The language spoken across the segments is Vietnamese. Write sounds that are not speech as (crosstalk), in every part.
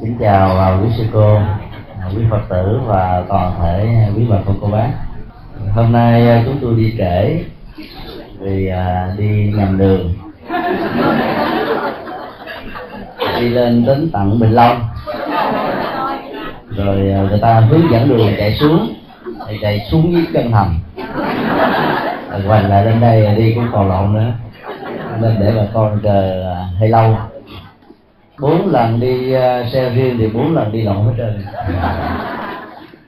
kính chào à, quý sư cô à, quý phật tử và toàn thể quý bà con cô bác. Hôm nay à, chúng tôi đi trễ vì à, đi nhầm đường. Đi lên đến tận bình long. Rồi người ta hướng dẫn đường chạy xuống thì chạy xuống dưới chân hầm hoành lại lên đây đi cũng còn lộn nữa. Nên để bà con chờ hơi lâu bốn lần đi uh, xe riêng thì bốn lần đi lộn hết trơn.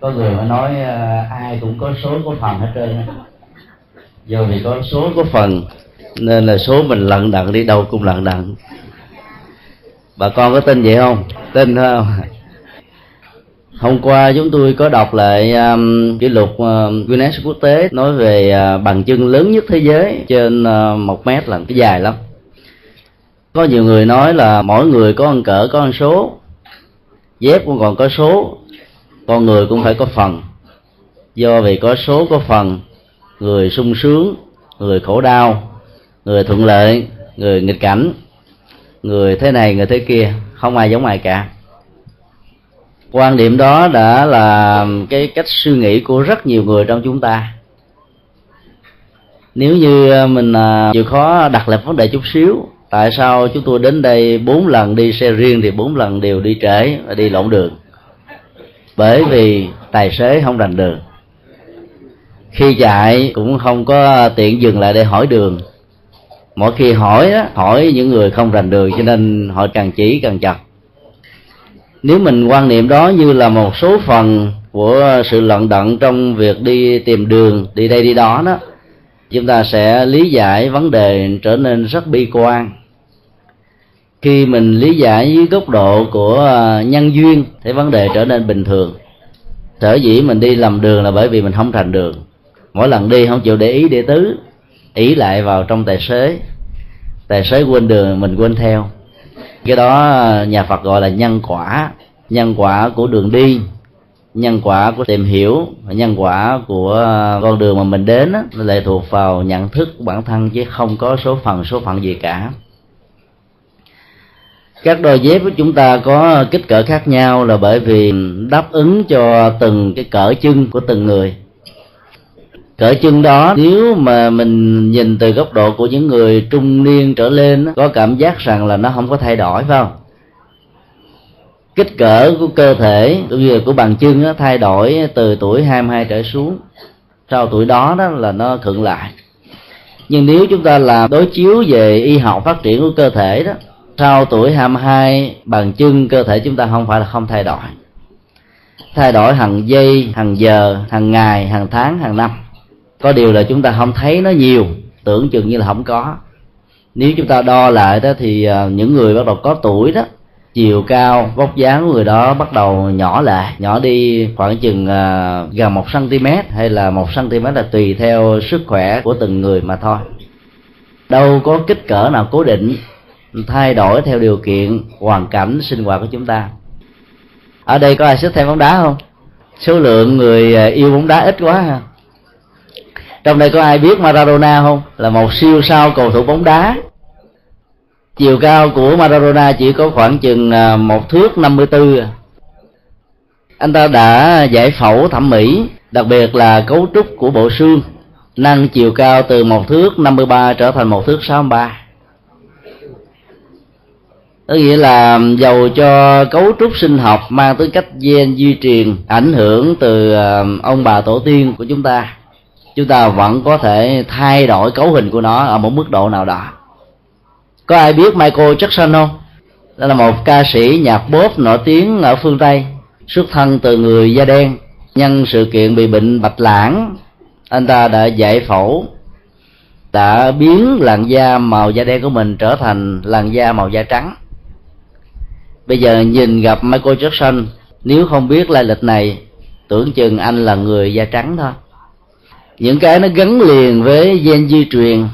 Có người mà nói uh, ai cũng có số có phần hết trơn do vì có số có phần nên là số mình lận đận đi đâu cũng lận đận. Bà con có tin vậy không? Tin không hôm qua chúng tôi có đọc lại um, kỷ lục ờ, uh, Guinness quốc tế nói về uh, bằng chân lớn nhất thế giới trên uh, một mét là cái dài lắm có nhiều người nói là mỗi người có ăn cỡ, có ăn số. Dép cũng còn có số. Con người cũng phải có phần. Do vì có số, có phần, người sung sướng, người khổ đau, người thuận lợi, người nghịch cảnh, người thế này, người thế kia, không ai giống ai cả. Quan điểm đó đã là cái cách suy nghĩ của rất nhiều người trong chúng ta. Nếu như mình à, chịu khó đặt lại vấn đề chút xíu tại sao chúng tôi đến đây bốn lần đi xe riêng thì bốn lần đều đi trễ và đi lộn đường? Bởi vì tài xế không rành đường. Khi chạy cũng không có tiện dừng lại để hỏi đường. Mỗi khi hỏi đó, hỏi những người không rành đường cho nên họ càng chỉ càng chặt. Nếu mình quan niệm đó như là một số phần của sự lận đận trong việc đi tìm đường đi đây đi đó đó chúng ta sẽ lý giải vấn đề trở nên rất bi quan khi mình lý giải dưới góc độ của à, nhân duyên thì vấn đề trở nên bình thường. Sở dĩ mình đi lầm đường là bởi vì mình không thành đường. Mỗi lần đi không chịu để ý để tứ, ý lại vào trong tài xế. Tài xế quên đường, mình quên theo. Cái đó à, nhà phật gọi là nhân quả. Nhân quả của đường đi, nhân quả của tìm hiểu, và nhân quả của à, con đường mà mình đến nó lệ thuộc vào nhận thức của bản thân chứ không có số phần số phận gì cả các đôi dép của chúng ta có kích cỡ khác nhau là bởi vì đáp ứng cho từng cái cỡ chân của từng người. Cỡ chân đó, nếu mà mình nhìn từ góc độ của những người trung niên trở lên có cảm giác rằng là nó không có thay đổi, phải không? Kích cỡ của cơ thể cũng như của bàn chân thay đổi từ tuổi 22 trở xuống. Sau tuổi đó đó là nó khựng lại. Nhưng nếu chúng ta làm đối chiếu về y học phát triển của cơ thể đó sau tuổi 22 bàn chân cơ thể chúng ta không phải là không thay đổi. Thay đổi hàng giây hàng giờ hàng ngày hàng tháng hàng năm. Có điều là chúng ta không thấy nó nhiều tưởng chừng như là không có. Nếu chúng ta đo lại đó thì à, những người bắt đầu có tuổi đó chiều cao vóc dáng của người đó bắt đầu nhỏ lại nhỏ đi khoảng chừng uh, gần một cm hay là một cm là tùy theo sức khỏe của từng người mà thôi. Đâu có kích cỡ nào cố định thay đổi theo điều kiện, hoàn cảnh sinh hoạt của chúng ta. Ở đây có ai thích xem bóng đá không? Số lượng người à, yêu bóng đá ít quá ha. Trong đây có ai biết Maradona không? Là một siêu sao cầu thủ bóng đá. Chiều cao của Maradona chỉ có khoảng chừng à, một thước 54 anh ta đã giải phẫu thẩm mỹ, đặc biệt là cấu trúc của bộ xương, nâng chiều cao từ một thước 53 trở thành một thước 63 có nghĩa là dầu cho cấu trúc sinh học mang tới cách gen di truyền, ảnh hưởng từ ờ, ông bà tổ tiên của chúng ta. Chúng ta vẫn có thể thay đổi cấu hình của nó ở một mức độ nào đó. Có ai biết Michael Jackson không? Đó là một ca sĩ nhạc pop nổi tiếng ở phương tây, xuất thân từ người da đen. Nhân sự kiện bị bệnh bạch lãng, anh ta đã giải phẫu, đã biến làn da màu da đen của mình trở thành làn da màu da trắng bây giờ nhìn gặp Michael Jackson, nếu không biết lai lịch này, tưởng chừng anh là người da trắng thôi. Những cái nó gắn liền với gen di truyền,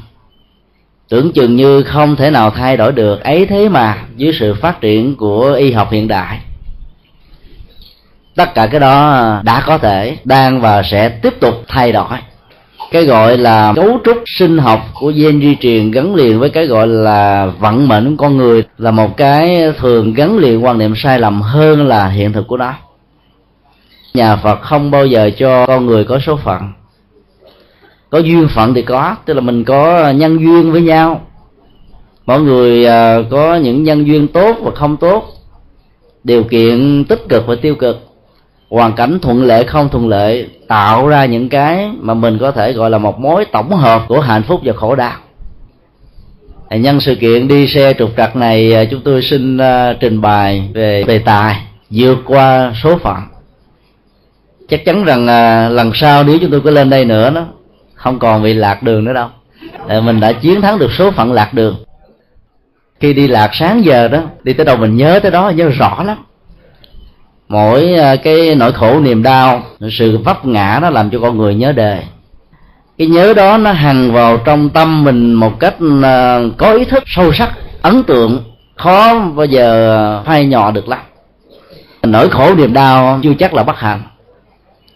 tưởng chừng như không thể nào thay đổi được. Ấy thế mà, dưới sự phát triển của y học hiện đại, tất cả cái đó đã có thể, đang và sẽ tiếp tục thay đổi cái gọi là cấu trúc sinh học của gen di truyền gắn liền với cái gọi là vận mệnh của con người là một cái thường gắn liền quan niệm sai lầm hơn là hiện thực của nó. Nhà phật không bao giờ cho con người có số phận. Có duyên phận thì có, tức là mình có nhân duyên với nhau. Mọi người à, có những nhân duyên tốt và không tốt. Điều kiện tích cực và tiêu cực hoàn cảnh thuận lợi, không thuận lợi, tạo ra những cái mà mình có thể gọi là một mối tổng hợp của hạnh phúc và khổ đau. Nhân sự kiện đi xe trục trặc này à, chúng tôi xin à, trình bày về đề tài vượt qua số phận. Chắc chắn rằng à, lần sau nếu chúng tôi có lên đây nữa nó không còn bị lạc đường nữa đâu. Mình đã chiến thắng được số phận lạc đường. Khi đi lạc sáng giờ đó, đi tới đâu mình nhớ tới đó, nhớ rõ lắm mỗi à, cái nỗi khổ niềm đau, sự vấp ngã nó làm cho con người nhớ đề. Cái nhớ đó nó hằn vào trong tâm mình một cách à, có ý thức sâu sắc, ấn tượng, khó bao giờ phai nhỏ được lắm. Nỗi khổ niềm đau chưa chắc là bất hạnh.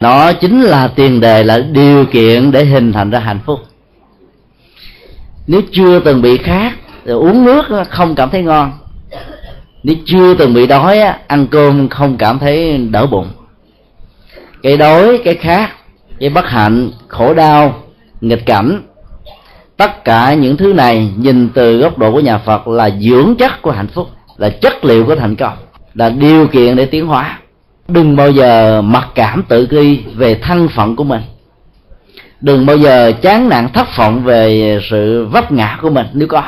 Nó chính là tiền đề, là điều kiện để hình thành ra hạnh phúc. Nếu chưa từng bị khát thì uống nước, không cảm thấy ngon nếu chưa từng bị đói ăn cơm không cảm thấy đỡ bụng. Cái đói, cái khác cái bất hạnh, khổ đau, nghịch cảnh, tất cả những thứ này nhìn từ góc độ của nhà phật là dưỡng chất của hạnh phúc, là chất liệu của thành công, là điều kiện để tiến hóa. Đừng bao giờ mặc cảm tự ti về thân phận của mình. Đừng bao giờ chán nản thất vọng về sự vấp ngã của mình, nếu có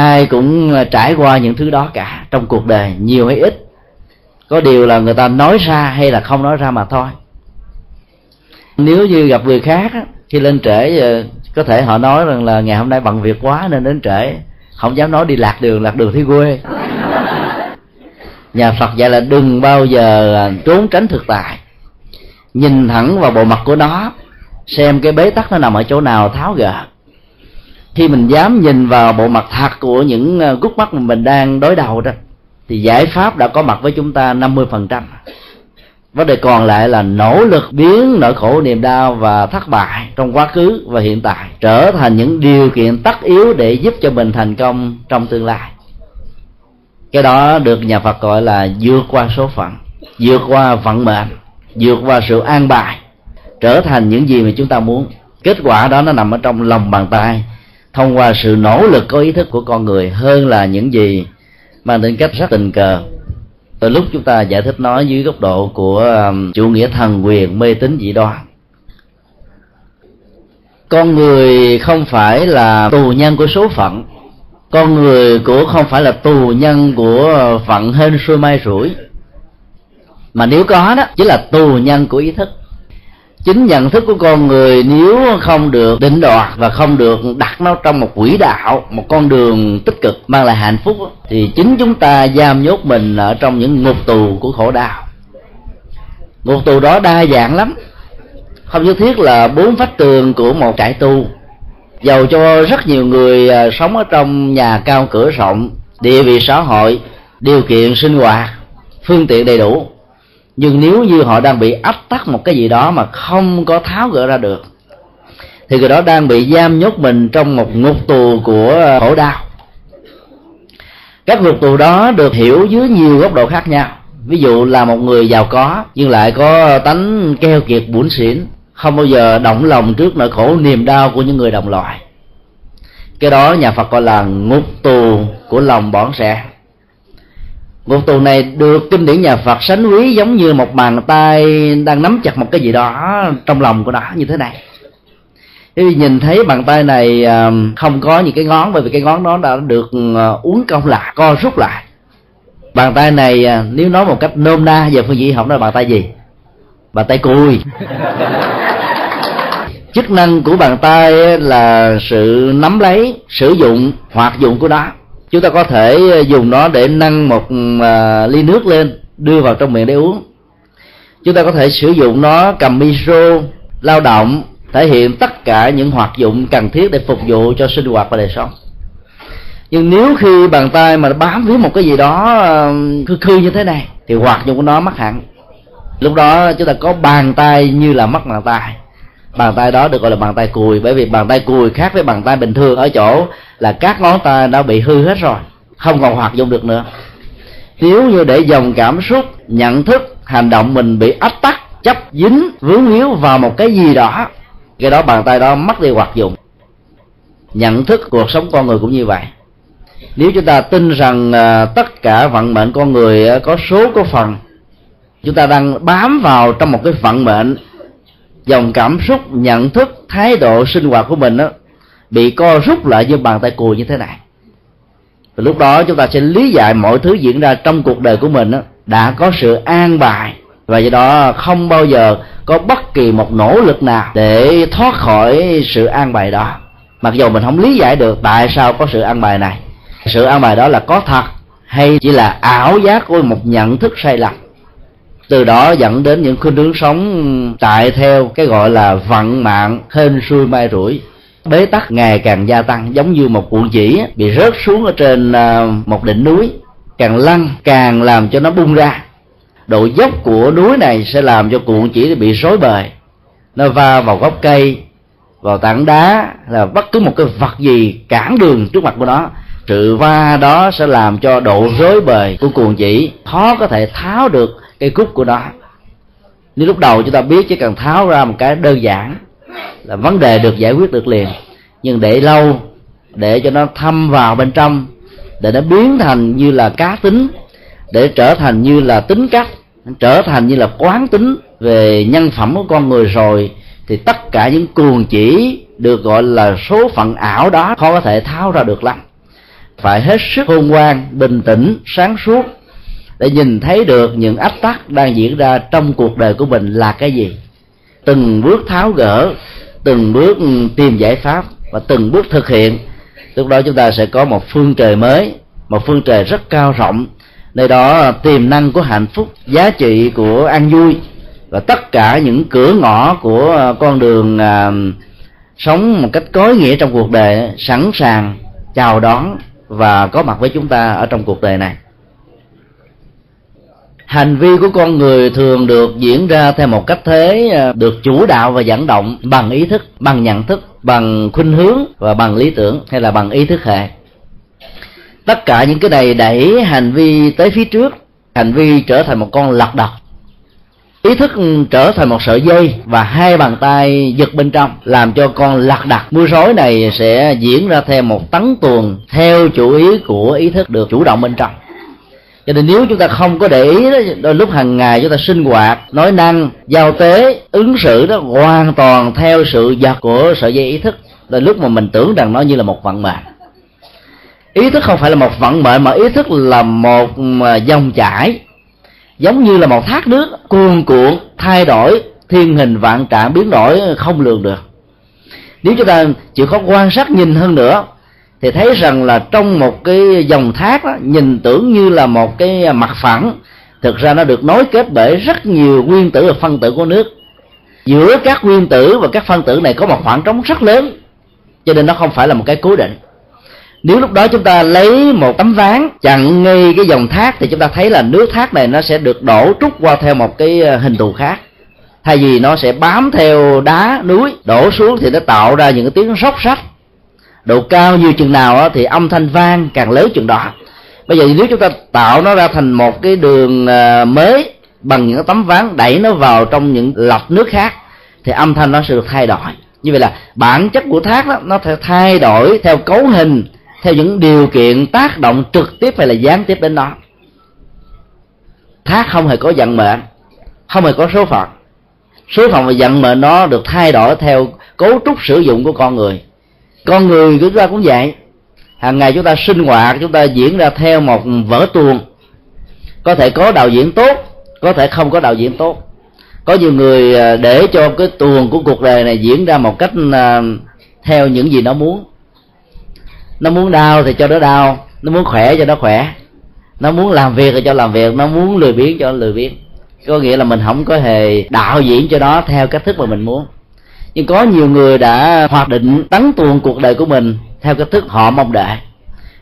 ai cũng ờ, trải qua những thứ đó cả trong cuộc đời, nhiều hay ít. Có điều là người ta nói ra hay là không nói ra mà thôi. Nếu như gặp người khác khi lên trễ ờ, có thể họ nói rằng là ngày hôm nay bận việc quá nên đến trễ, không dám nói đi lạc đường lạc đường thi quê. Nhà phật dạy là đừng bao giờ ờ, trốn tránh thực tại. Nhìn thẳng vào bộ mặt của nó, xem cái bế tắc nó nằm ở chỗ nào tháo gỡ khi mình dám nhìn vào bộ mặt thật của những ờ, gút mắt mà mình đang đối đầu đó, thì giải pháp đã có mặt với chúng ta 50% vấn đề còn lại là nỗ lực biến nỗi khổ niềm đau và thất bại trong quá khứ và hiện tại trở thành những điều kiện tất yếu để giúp cho mình thành công trong tương lai. Cái đó được nhà phật gọi là vượt qua số phận, vượt qua vận mệnh, vượt qua sự an bài, trở thành những gì mà chúng ta muốn. Kết quả đó nó nằm ở trong lòng bàn tay thông qua sự nỗ lực có ý thức của con người hơn là những gì mang tính cách rất tình cờ. Từ lúc chúng ta giải thích nói dưới góc độ của um, chủ nghĩa thần quyền mê tín dị đoan. Con người không phải là tù nhân của số phận. Con người cũng không phải là tù nhân của phận hên xuôi mai rủi. Mà nếu có đó chính là tù nhân của ý thức chính nhận thức của con người nếu không được định đoạt và không được đặt nó trong một quỹ đạo, một con đường tích cực mang lại hạnh phúc, thì chính chúng ta giam nhốt mình ở trong những ngục tù của khổ đau. Ngục tù đó đa dạng lắm. Không nhất thiết là bốn vách tường của một trại tu. Dầu cho rất nhiều người à, sống ở trong nhà cao cửa rộng, địa vị xã hội, điều kiện sinh hoạt, phương tiện đầy đủ nhưng nếu như họ đang bị áp tắc một cái gì đó mà không có tháo gỡ ra được, thì người đó đang bị giam nhốt mình trong một ngục tù của ờ, khổ đau. Các ngục tù đó được hiểu dưới nhiều góc độ khác nhau. Ví dụ là một người giàu có, nhưng lại có tánh keo kiệt bủn xỉn, không bao giờ động lòng trước nỗi khổ niềm đau của những người đồng loại. Cái đó nhà phật gọi là ngục tù của lòng bỏng sẻ ngục tù này được kinh điển nhà phật sánh quý giống như một bàn tay đang nắm chặt một cái gì đó trong lòng của nó như thế này. Thế thì nhìn thấy bàn tay này à, không có những cái ngón, bởi vì cái ngón đó đã được à, uống công lại co rút lại. Bàn tay này à, nếu nói một cách nôm na giờ phương diện học đó là bàn tay gì? Bàn tay cùi. Chức năng của bàn tay là sự nắm lấy, sử dụng, hoạt dụng của nó chúng ta có thể ờ, dùng nó để nâng một ờ, ly nước lên, đưa vào trong miệng để uống. Chúng ta có thể sử dụng nó cầm micro lao động, thể hiện tất cả những hoạt dụng cần thiết để phục vụ cho sinh hoạt và đời sống. Nhưng nếu khi bàn tay mà bám víu một cái gì đó ờ, khư khư như thế này, thì hoạt dụng của nó mất hẳn lúc đó chúng ta có bàn tay như là mất bàn tay. Bàn tay đó được gọi là bàn tay cùi, bởi vì bàn tay cùi khác với bàn tay bình thường ở chỗ là các ngón tay đã bị hư hết rồi không còn hoạt dụng được nữa. Nếu như để dòng cảm xúc nhận thức hành động mình bị ách tắc chấp dính vướng víu vào một cái gì đó cái đó bàn tay đó mất đi hoạt dụng. Nhận thức cuộc sống con người cũng như vậy. Nếu chúng ta tin rằng à, tất cả vận mệnh con người à, có số có phần chúng ta đang bám vào trong một cái vận mệnh dòng cảm xúc nhận thức thái độ sinh hoạt của mình đó, bị co rút lại như bàn tay cùi như thế này. Và lúc đó chúng ta sẽ lý giải mọi thứ diễn ra trong cuộc đời của mình đó, đã có sự an bài. Và do đó không bao giờ có bất kỳ một nỗ lực nào để thoát khỏi sự an bài đó. Mặc dù mình không lý giải được tại sao có sự an bài này. Sự an bài đó là có thật hay chỉ là ảo giác của một nhận thức sai lầm. Từ đó dẫn đến những khuynh hướng sống chạy theo cái gọi là vận mạng hên xuôi mai rủi bế tắc ngày càng gia tăng, giống như một cuộn chỉ bị rớt xuống ở trên ờ, một đỉnh núi. Càng lăn, càng làm cho nó bung ra. Độ dốc của núi này sẽ làm cho cuộn chỉ bị rối bời. Nó va vào gốc cây, vào tảng đá, là bất cứ một cái vật gì cản đường trước mặt của nó, sự va đó sẽ làm cho độ rối bời của cuồng chỉ khó có thể tháo được cây cúc của nó. Nếu lúc đầu chúng ta biết chỉ cần tháo ra một cái đơn giản là vấn đề được giải quyết được liền. Nhưng để lâu, để cho nó thâm vào bên trong, để nó biến thành như là cá tính, để trở thành như là tính cách, trở thành như là quán tính về nhân phẩm của con người rồi, thì tất cả những cuồng chỉ được gọi là số phận ảo đó khó có thể tháo ra được lắm. Phải hết sức khôn ngoan, bình tĩnh, sáng suốt để nhìn thấy được những ách tắc đang diễn ra trong cuộc đời của mình là cái gì từng bước tháo gỡ từng bước tìm giải pháp và từng bước thực hiện. Lúc đó chúng ta sẽ có một phương trời mới một phương trời rất cao rộng. Nơi đó tiềm năng của hạnh phúc giá trị của an vui và tất cả những cửa ngõ của con đường à, sống một cách có nghĩa trong cuộc đời sẵn sàng chào đón và có mặt với chúng ta ở trong cuộc đời này hành vi của con người thường được diễn ra theo một cách thế à, được chủ đạo và dẫn động bằng ý thức, bằng nhận thức, bằng khuynh hướng và bằng lý tưởng hay là bằng ý thức hệ. Tất cả những cái này đẩy hành vi tới phía trước, hành vi trở thành một con lật đật ý thức trở thành một sợi dây và hai bàn tay giật bên trong làm cho con lạc đặt mưa rối này sẽ diễn ra theo một tấn tuồng theo chủ ý của ý thức được chủ động bên trong cho nên nếu chúng ta không có để ý đó, đôi lúc hàng ngày chúng ta sinh hoạt, nói năng, giao tế, ứng xử đó, hoàn toàn theo sự giật của sợi dây ý thức. Đôi lúc mà mình tưởng rằng nó như là một vận mệnh. Ý thức không phải là một vận mệnh, mà ý thức là một dòng chảy. Giống như là một thác nước, cuồn cuộn, thay đổi, thiên hình vạn trạng biến đổi, không lường được. Nếu chúng ta chịu khó quan sát, nhìn hơn nữa thì thấy rằng là trong một cái dòng thác đó, nhìn tưởng như là một cái mặt phẳng thực ra nó được nối kết bởi rất nhiều nguyên tử và phân tử của nước. Giữa các nguyên tử và các phân tử này có một khoảng trống rất lớn cho nên nó không phải là một cái cố định. Nếu lúc đó chúng ta lấy một tấm ván chặn ngay cái dòng thác thì chúng ta thấy là nước thác này nó sẽ được đổ trút qua theo một cái ờ, hình thù khác. Thay vì nó sẽ bám theo đá núi đổ xuống thì nó tạo ra những cái tiếng róc rách độ cao như chừng nào thì âm thanh vang càng lớn chừng đó. Bây giờ nếu chúng ta tạo nó ra thành một cái đường à, mới bằng những tấm ván đẩy nó vào trong những lọc nước khác, thì âm thanh nó sẽ được thay đổi. Như vậy là bản chất của thác đó, nó sẽ thay đổi theo cấu hình, theo những điều kiện tác động trực tiếp hay là gián tiếp đến nó. Thác không hề có vận mệnh, không hề có số phận. Số phận và vận mệnh nó được thay đổi theo cấu trúc sử dụng của con người con người của chúng ta cũng vậy. Hàng ngày chúng ta sinh hoạt, chúng ta diễn ra theo một vở tuồng. Có thể có đạo diễn tốt, có thể không có đạo diễn tốt. Có nhiều người à, để cho cái tuồng của cuộc đời này diễn ra một cách à, theo những gì nó muốn. Nó muốn đau thì cho nó đau, nó muốn khỏe cho nó khỏe. Nó muốn làm việc thì cho làm việc, nó muốn lười biếng cho nó lười biếng. Có nghĩa là mình không có hề đạo diễn cho nó theo cách thức mà mình muốn nhưng có nhiều người đã hoạch định tấn tuồng cuộc đời của mình theo cách thức họ mong đợi.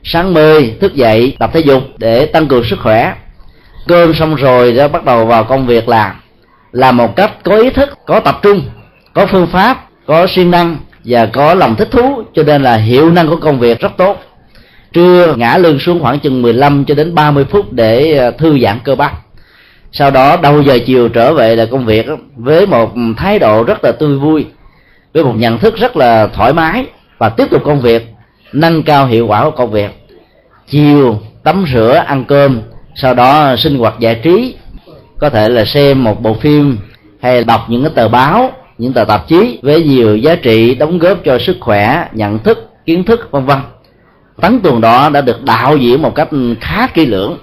Sáng mười thức dậy, tập thể dục để tăng cường sức khỏe. Cơm xong rồi đã bắt đầu vào công việc làm làm một cách có ý thức, có tập trung, có phương pháp, có siêng năng và có lòng thích thú, cho nên là hiệu năng của công việc rất tốt. Trưa ngã lưng xuống khoảng chừng 15 cho đến 30 phút để ờ, thư giãn cơ bắp. Sau đó, đầu giờ chiều trở về là công việc với một thái độ rất là tươi vui với một nhận thức rất là thoải mái và tiếp tục công việc, nâng cao hiệu quả của công việc. Chiều, tắm rửa, ăn cơm, sau đó sinh hoạt giải trí. Có thể là xem một bộ phim hay đọc những cái tờ báo, những tờ tạp chí với nhiều giá trị đóng góp cho sức khỏe, nhận thức, kiến thức, vân vân. Tấn tuần đó đã được đạo diễn một cách khá kỹ lưỡng.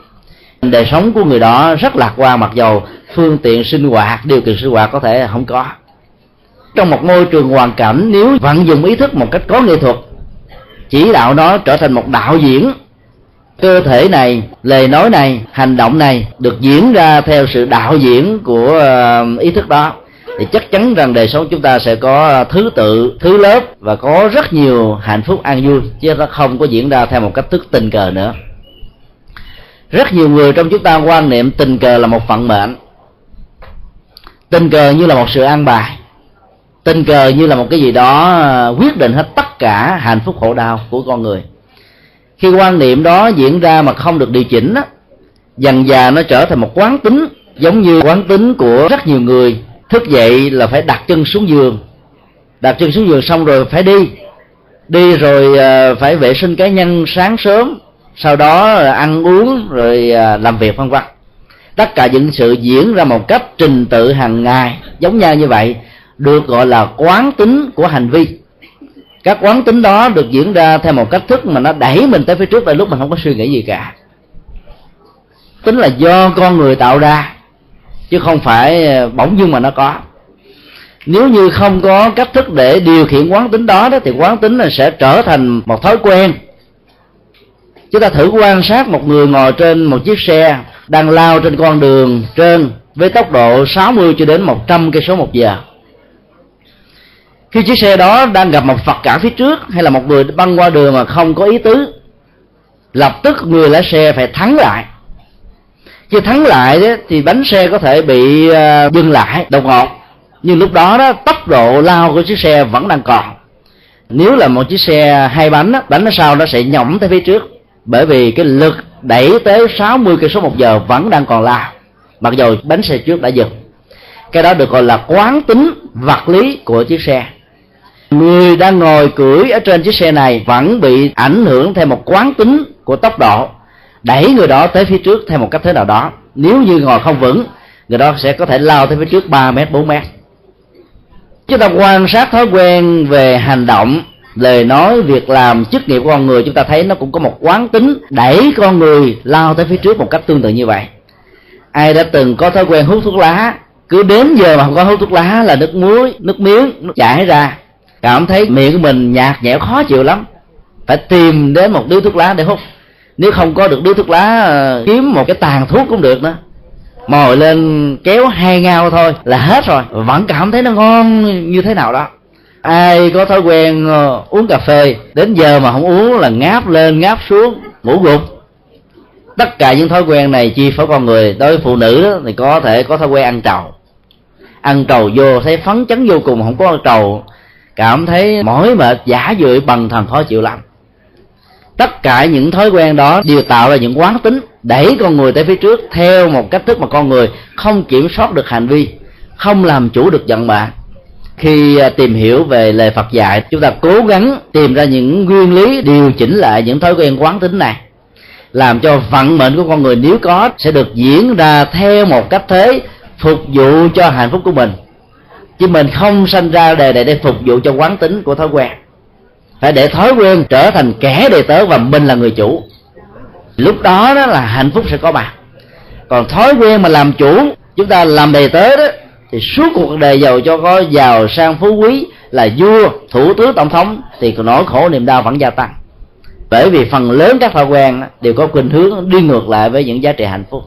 Đời sống của người đó rất lạc quan, mặc dầu phương tiện sinh hoạt, điều kiện sinh hoạt có thể không có trong một môi trường hoàn cảnh nếu vận dụng ý thức một cách có nghệ thuật, chỉ đạo nó trở thành một đạo diễn. Cơ thể này, lời nói này, hành động này được diễn ra theo sự đạo diễn của ờ, ý thức đó. Thì chắc chắn rằng đời sống chúng ta sẽ có thứ tự, thứ lớp và có rất nhiều hạnh phúc an vui, chứ nó không có diễn ra theo một cách thức tình cờ nữa. Rất nhiều người trong chúng ta quan niệm tình cờ là một phận mệnh. Tình cờ như là một sự an bài tình cờ như là một cái gì đó ờ, quyết định hết tất cả hạnh phúc khổ đau của con người. Khi quan niệm đó diễn ra mà không được điều chỉnh á, dần dà nó trở thành một quán tính, giống như quán tính của rất nhiều người thức dậy là phải đặt chân xuống giường. Đặt chân xuống giường xong rồi phải đi. Đi rồi ờ, phải vệ sinh cá nhân sáng sớm, sau đó ờ, ăn uống rồi làm việc vân vân. Tất cả những sự diễn ra một cách trình tự hàng ngày, giống nhau như vậy được gọi là quán tính của hành vi. Các quán tính đó được diễn ra theo một cách thức mà nó đẩy mình tới phía trước tại lúc mình không có suy nghĩ gì cả. Tính là do con người tạo ra chứ không phải ờ, bỗng dưng mà nó có. Nếu như không có cách thức để điều khiển quán tính đó, đó thì quán tính là sẽ trở thành một thói quen. Chúng ta thử quan sát một người ngồi trên một chiếc xe đang lao trên con đường trên với tốc độ 60 cho đến 100 cây số một giờ khi chiếc xe đó đang gặp một vật cản phía trước hay là một người băng qua đường mà không có ý tứ lập tức người lái xe phải thắng lại. Khi thắng lại đó, thì bánh xe có thể bị ờ, dừng lại đột ngột. Nhưng lúc đó đó tốc độ lao của chiếc xe vẫn đang còn. Nếu là một chiếc xe hai bánh đó, bánh nó sau nó sẽ nhỏng tới phía trước. Bởi vì cái lực đẩy tới 60 cây số một giờ vẫn đang còn lao. Mặc dù bánh xe trước đã dừng. Cái đó được gọi là quán tính vật lý của chiếc xe người đang ngồi cưỡi ở trên chiếc xe này vẫn bị ảnh hưởng theo một quán tính của tốc độ, đẩy người đó tới phía trước theo một cách thế nào đó. Nếu như ngồi không vững, người đó sẽ có thể lao tới phía trước 3 mét 4 mét. Chúng ta quan sát thói quen về hành động, lời nói, việc làm, chức nghiệp của con người. Chúng ta thấy nó cũng có một quán tính đẩy con người lao tới phía trước một cách tương tự như vậy. Ai đã từng có thói quen hút thuốc lá, cứ đến giờ mà không có hút thuốc lá là nước muối, nước miếng nó chảy ra cảm thấy miệng của mình nhạt nhẽo khó chịu lắm. Phải tìm đến một điếu thuốc lá để hút. Nếu không có được điếu thuốc lá ờ, kiếm một cái tàn thuốc cũng được nữa. Mồi lên kéo hai ngao thôi là hết rồi. Vẫn cảm thấy nó ngon như thế nào đó. Ai có thói quen ờ, uống cà phê đến giờ mà không uống là ngáp lên ngáp xuống ngủ gục. Tất cả những thói quen này chi phối con người. Đối với phụ nữ đó, thì có thể có thói quen ăn trầu. Ăn trầu vô thấy phấn chấn vô cùng không có ăn trầu cảm thấy mỏi mệt, giả dự bằng thần khó chịu lắm. Tất cả những thói quen đó đều tạo ra những quán tính, đẩy con người tới phía trước theo một cách thức mà con người không kiểm soát được hành vi, không làm chủ được giận bạ khi à, tìm hiểu về lời Phật dạy, chúng ta cố gắng tìm ra những nguyên lý điều chỉnh lại những thói quen quán tính này, làm cho vận mệnh của con người nếu có sẽ được diễn ra theo một cách thế phục vụ cho hạnh phúc của mình chứ mình không sanh ra đề để để phục vụ cho quán tính của thói quen. Phải để thói quen trở thành kẻ đề tớ và mình là người chủ. Lúc đó đó là hạnh phúc sẽ có mặt. Còn thói quen mà làm chủ, chúng ta làm đề tớ đó, thì suốt cuộc đời giàu cho có giàu sang phú quý là vua, thủ tướng tổng thống, thì nỗi khổ niềm đau vẫn gia tăng. Bởi vì phần lớn các thói quen đều có khuynh hướng đi ngược lại với những giá trị hạnh phúc.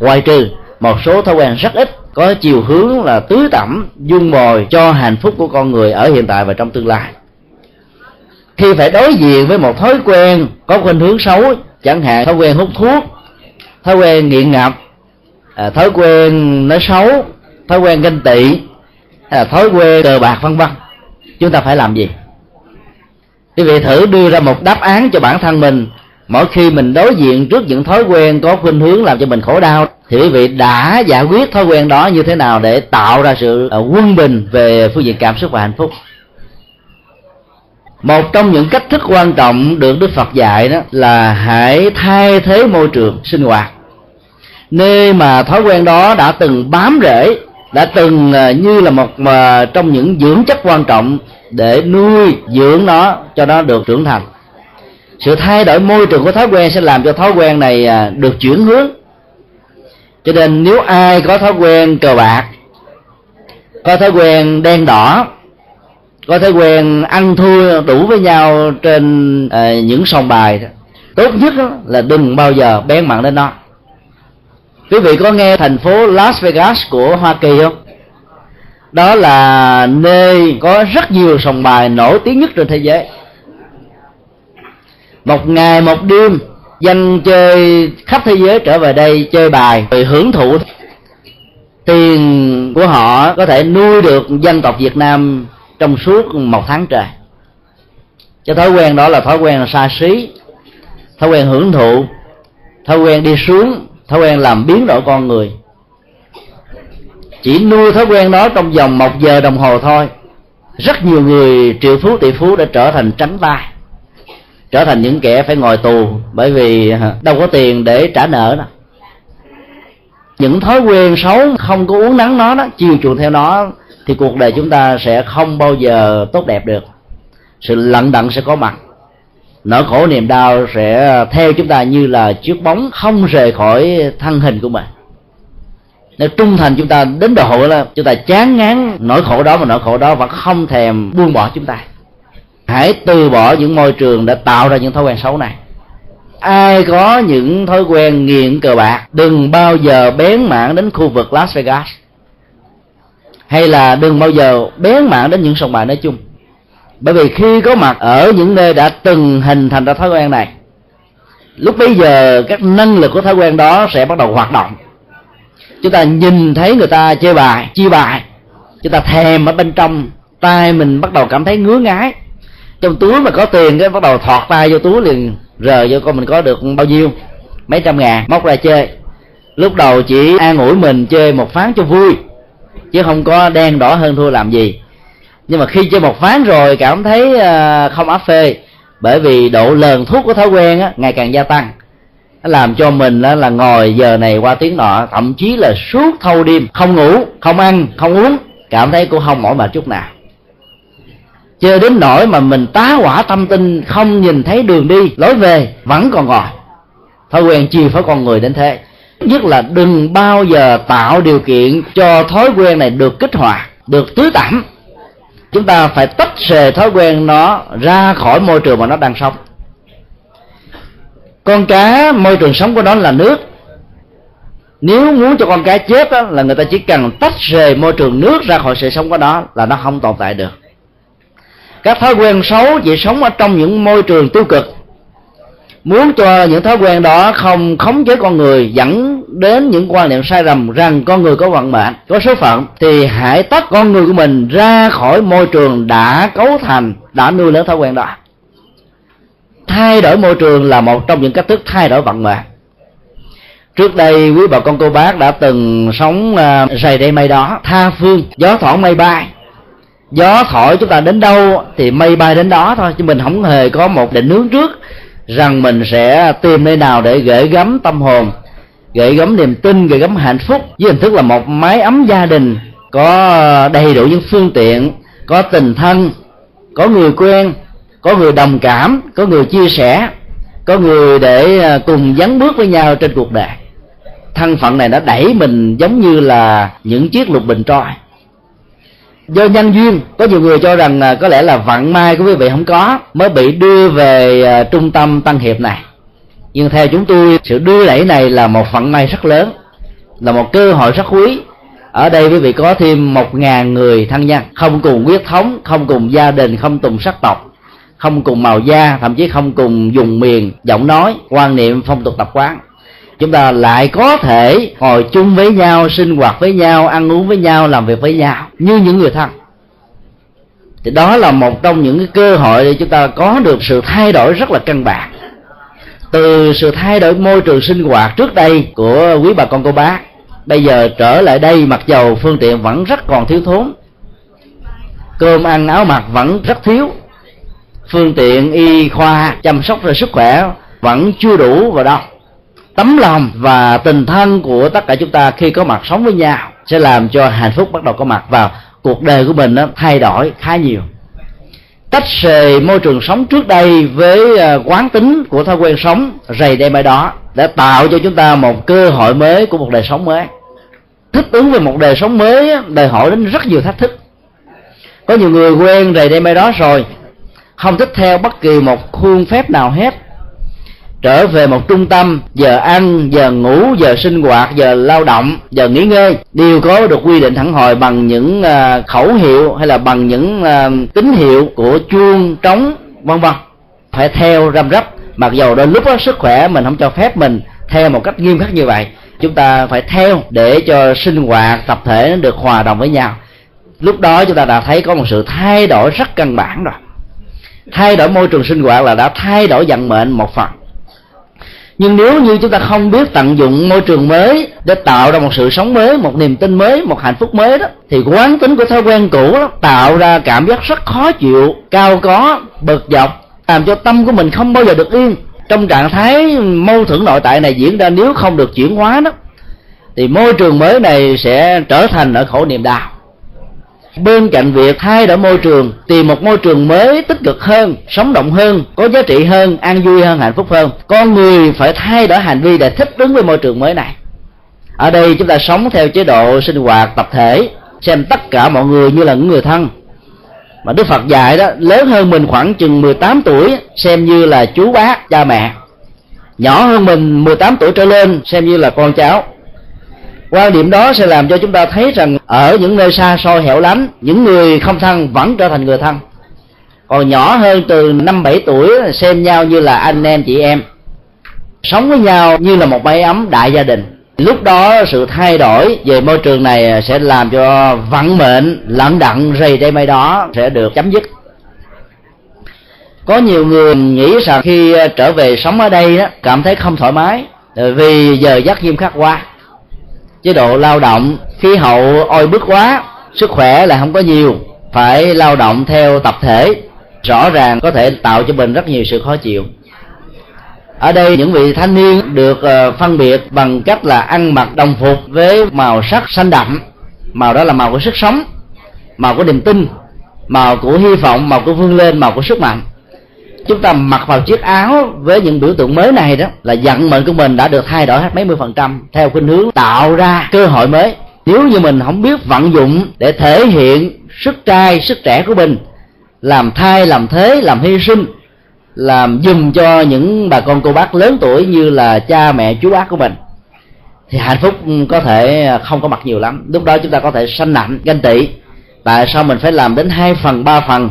Ngoài trừ, một số thói quen rất ít có chiều hướng là tưới tẩm, dung bồi cho hạnh phúc của con người ở hiện tại và trong tương lai. Khi phải đối diện với một thói quen có khuynh hướng xấu, chẳng hạn thói quen hút thuốc, thói quen nghiện ngập à, thói quen nói xấu, thói quen ganh tị hay là thói quen cờ bạc vân vân. Chúng ta phải làm gì? Quý vị thử đưa ra một đáp án cho bản thân mình mỗi khi mình đối diện trước những thói quen có khuynh hướng làm cho mình khổ đau, thì quý vị đã giải quyết thói quen đó như thế nào để tạo ra sự ờ, quân bình về phương diện cảm xúc và hạnh phúc? Một trong những cách thức quan trọng được đức phật dạy đó là hãy thay thế môi trường sinh hoạt. Nơi mà thói quen đó đã từng bám rễ, đã từng ờ, như là một ờ, trong những dưỡng chất quan trọng để nuôi dưỡng nó cho nó được trưởng thành sự thay đổi môi trường của thói quen sẽ làm cho thói quen này à, được chuyển hướng. Cho nên nếu ai có thói quen cờ bạc có thói quen đen đỏ có thói quen ăn thua đủ với nhau trên à, những sòng bài tốt nhất là đừng bao giờ bén mặn đến nó. Quý vị có nghe thành phố Las Vegas của Hoa Kỳ không? Đó là nơi có rất nhiều sòng bài nổi tiếng nhất trên thế giới một ngày, một đêm dân chơi khắp thế giới trở về đây chơi bài. Rồi hưởng thụ tiền của họ có thể nuôi được dân tộc Việt Nam trong suốt một tháng trời. Cái thói quen đó là thói quen xa xí, thói quen hưởng thụ, thói quen đi xuống, thói quen làm biến đổi con người. Chỉ nuôi thói quen đó trong vòng một giờ đồng hồ thôi, rất nhiều người triệu phú tỷ phú đã trở thành tránh vai trở thành những kẻ phải ngồi tù bởi vì đâu có tiền để trả nợ đó. Những thói quen xấu không có uống nắng nó đó, chiều chuộng theo nó, thì cuộc đời chúng ta sẽ không bao giờ tốt đẹp được. Sự lận đận sẽ có mặt. Nỗi khổ niềm đau sẽ theo chúng ta như là chiếc bóng không rời khỏi thân hình của mình. Nếu trung thành chúng ta đến độ là chúng ta chán ngán nỗi khổ đó mà nỗi khổ đó vẫn không thèm buông bỏ chúng ta hãy từ bỏ những môi trường đã tạo ra những thói quen xấu này. Ai có những thói quen nghiện cờ bạc, đừng bao giờ bén mảng đến khu vực Las Vegas. Hay là đừng bao giờ bén mảng đến những sòng bài nói chung. Bởi vì khi có mặt ở những nơi đã từng hình thành ra thói quen này, lúc bây giờ các năng lực của thói quen đó sẽ bắt đầu hoạt động. Chúng ta nhìn thấy người ta chơi bài, chia bài. Chúng ta thèm ở bên trong tay mình bắt đầu cảm thấy ngứa ngái trong túi mà có tiền cái bắt đầu thọt tay vô túi liền rờ vô con mình có được bao nhiêu? Mấy trăm ngàn móc ra chơi. Lúc đầu chỉ an ủi mình chơi một phán cho vui chứ không có đen đỏ hơn thua làm gì. Nhưng mà khi chơi một phán rồi cảm thấy ờ, không áp phê bởi vì độ lờn thuốc của thói quen á, ngày càng gia tăng. Nó làm cho mình á, là ngồi giờ này qua tiếng nọ thậm chí là suốt thâu đêm không ngủ không ăn không uống. Cảm thấy cũng không mỏi mệt chút nào chơi đến nỗi mà mình tá hỏa tâm tinh không nhìn thấy đường đi lối về vẫn còn ngồi. Thói quen chi phải con người đến thế. Nhất là đừng bao giờ tạo điều kiện cho thói quen này được kích hoạt được tưới tẩm. Chúng ta phải tách rời thói quen nó ra khỏi môi trường mà nó đang sống. Con cá môi trường sống của nó là nước. Nếu muốn cho con cá chết đó, là người ta chỉ cần tách rời môi trường nước ra khỏi sự sống của nó là nó không tồn tại được các thói quen xấu chỉ sống ở trong những môi trường tiêu cực. Muốn cho những thói quen đó không khống chế con người dẫn đến những quan niệm sai lầm rằng con người có vận mệnh có số phận thì hãy tách con người của mình ra khỏi môi trường đã cấu thành đã nuôi lớn thói quen đó. Thay đổi môi trường là một trong những cách thức thay đổi vận mệnh. Trước đây quý bà con cô bác đã từng sống uh, rầy đây mây đó tha phương gió thoảng mây bay gió thổi chúng ta đến đâu thì mây bay đến đó thôi, chứ mình không hề có một định hướng trước rằng mình sẽ tìm nơi nào để gửi gắm tâm hồn, gửi gắm niềm tin, gửi gắm hạnh phúc. Với hình thức là một mái ấm gia đình, có đầy đủ những phương tiện, có tình thân, có người quen, có người đồng cảm, có người chia sẻ, có người để à, cùng dấn bước với nhau trên cuộc đời. Thân phận này đã đẩy mình giống như là những chiếc lục bình trôi do nhân duyên, có nhiều người cho rằng à, có lẽ là vận may của quý vị không có, mới bị đưa về à, trung tâm tăng hiệp này. Nhưng theo chúng tôi, sự đưa đẩy này là một vận may rất lớn, là một cơ hội rất quý. Ở đây quý vị có thêm một ngàn người thân nhân, không cùng huyết thống, không cùng gia đình, không cùng sắc tộc, không cùng màu da, thậm chí không cùng dùng miền, giọng nói, quan niệm phong tục tập quán chúng ta lại có thể ngồi chung với nhau, sinh hoạt với nhau, ăn uống với nhau, làm việc với nhau như những người thân. Thì đó là một trong những cái cơ hội để chúng ta có được sự thay đổi rất là căn bản. Từ sự thay đổi môi trường sinh hoạt trước đây của quý bà con cô bác, bây giờ trở lại đây mặc dầu phương tiện vẫn rất còn thiếu thốn. Cơm ăn áo mặc vẫn rất thiếu. Phương tiện y khoa chăm sóc về sức khỏe vẫn chưa đủ vào đâu tấm lòng và tình thân của tất cả chúng ta khi có mặt sống với nhau sẽ làm cho hạnh phúc bắt đầu có mặt vào cuộc đời của mình nó thay đổi khá nhiều. Tách rời môi trường sống trước đây với ờ, quán tính của thói quen sống rầy đây mai đó đã tạo cho chúng ta một cơ hội mới của một đời sống mới. Thích ứng với một đời sống mới đòi hỏi đến rất nhiều thách thức. Có nhiều người quen rầy đây mai đó rồi, không thích theo bất kỳ một khuôn phép nào hết trở về một trung tâm, giờ ăn, giờ ngủ, giờ sinh hoạt, giờ lao động, giờ nghỉ ngơi. Đều có được quy định thẳng hồi bằng những à, khẩu hiệu hay là bằng những à, tín hiệu của chuông trống, vân vân. Phải theo răm rắp, mặc dầu đôi lúc đó sức khỏe mình không cho phép mình theo một cách nghiêm khắc như vậy, chúng ta phải theo để cho sinh hoạt, tập thể được hòa đồng với nhau. Lúc đó chúng ta đã thấy có một sự thay đổi rất căn bản rồi. Thay đổi môi trường sinh hoạt là đã thay đổi vận mệnh một phần nhưng nếu như chúng ta không biết tận dụng môi trường mới để tạo ra một sự sống mới, một niềm tin mới, một hạnh phúc mới đó, thì quán tính của thói quen cũ đó tạo ra cảm giác rất khó chịu, cao có, bực dọc, làm cho tâm của mình không bao giờ được yên. Trong trạng thái mâu thuẫn nội tại này diễn ra nếu không được chuyển hóa đó, thì môi trường mới này sẽ trở thành ở khổ niềm đau bên cạnh việc thay đổi môi trường, tìm một môi trường mới tích cực hơn, sống động hơn, có giá trị hơn, an vui hơn, hạnh phúc hơn, con người phải thay đổi hành vi để thích ứng với môi trường mới này. Ở đây chúng ta sống theo chế độ sinh hoạt tập thể, xem tất cả mọi người như là những người thân. Mà Đức Phật dạy đó, lớn hơn mình khoảng chừng 18 tuổi, xem như là chú bác, cha mẹ. Nhỏ hơn mình 18 tuổi trở lên, xem như là con cháu quan điểm đó sẽ làm cho chúng ta thấy rằng ở những nơi xa xôi hẻo lánh những người không thân vẫn trở thành người thân. Còn nhỏ hơn từ năm bảy tuổi xem nhau như là anh em chị em. Sống với nhau như là một mái ấm đại gia đình. Lúc đó sự thay đổi về môi trường này sẽ làm cho vận mệnh lận đận rầy đây mây đó sẽ được chấm dứt. Có nhiều người nghĩ rằng khi trở về sống ở đây đó, cảm thấy không thoải mái vì giờ giấc nghiêm khắc quá chế độ lao động, khí hậu oi bức quá, sức khỏe là không có nhiều, phải lao động theo tập thể. Rõ ràng có thể tạo cho mình rất nhiều sự khó chịu. Ở đây những vị thanh niên được ờ, phân biệt bằng cách là ăn mặc đồng phục với màu sắc xanh đậm. Màu đó là màu của sức sống, màu của niềm tin, màu của hy vọng, màu của vươn lên, màu của sức mạnh chúng ta mặc vào chiếc áo với những biểu tượng mới này đó là vận mệnh của mình đã được thay đổi hết mấy mươi phần trăm theo khuynh hướng tạo ra cơ hội mới. Nếu như mình không biết vận dụng để thể hiện sức trai, sức trẻ của mình, làm thai, làm thế, làm hy sinh, làm dùm cho những bà con cô bác lớn tuổi như là cha, mẹ, chú bác của mình, thì hạnh phúc có thể không có mặt nhiều lắm. Lúc đó chúng ta có thể sanh nặng ganh tị. Tại sao mình phải làm đến hai phần, ba phần?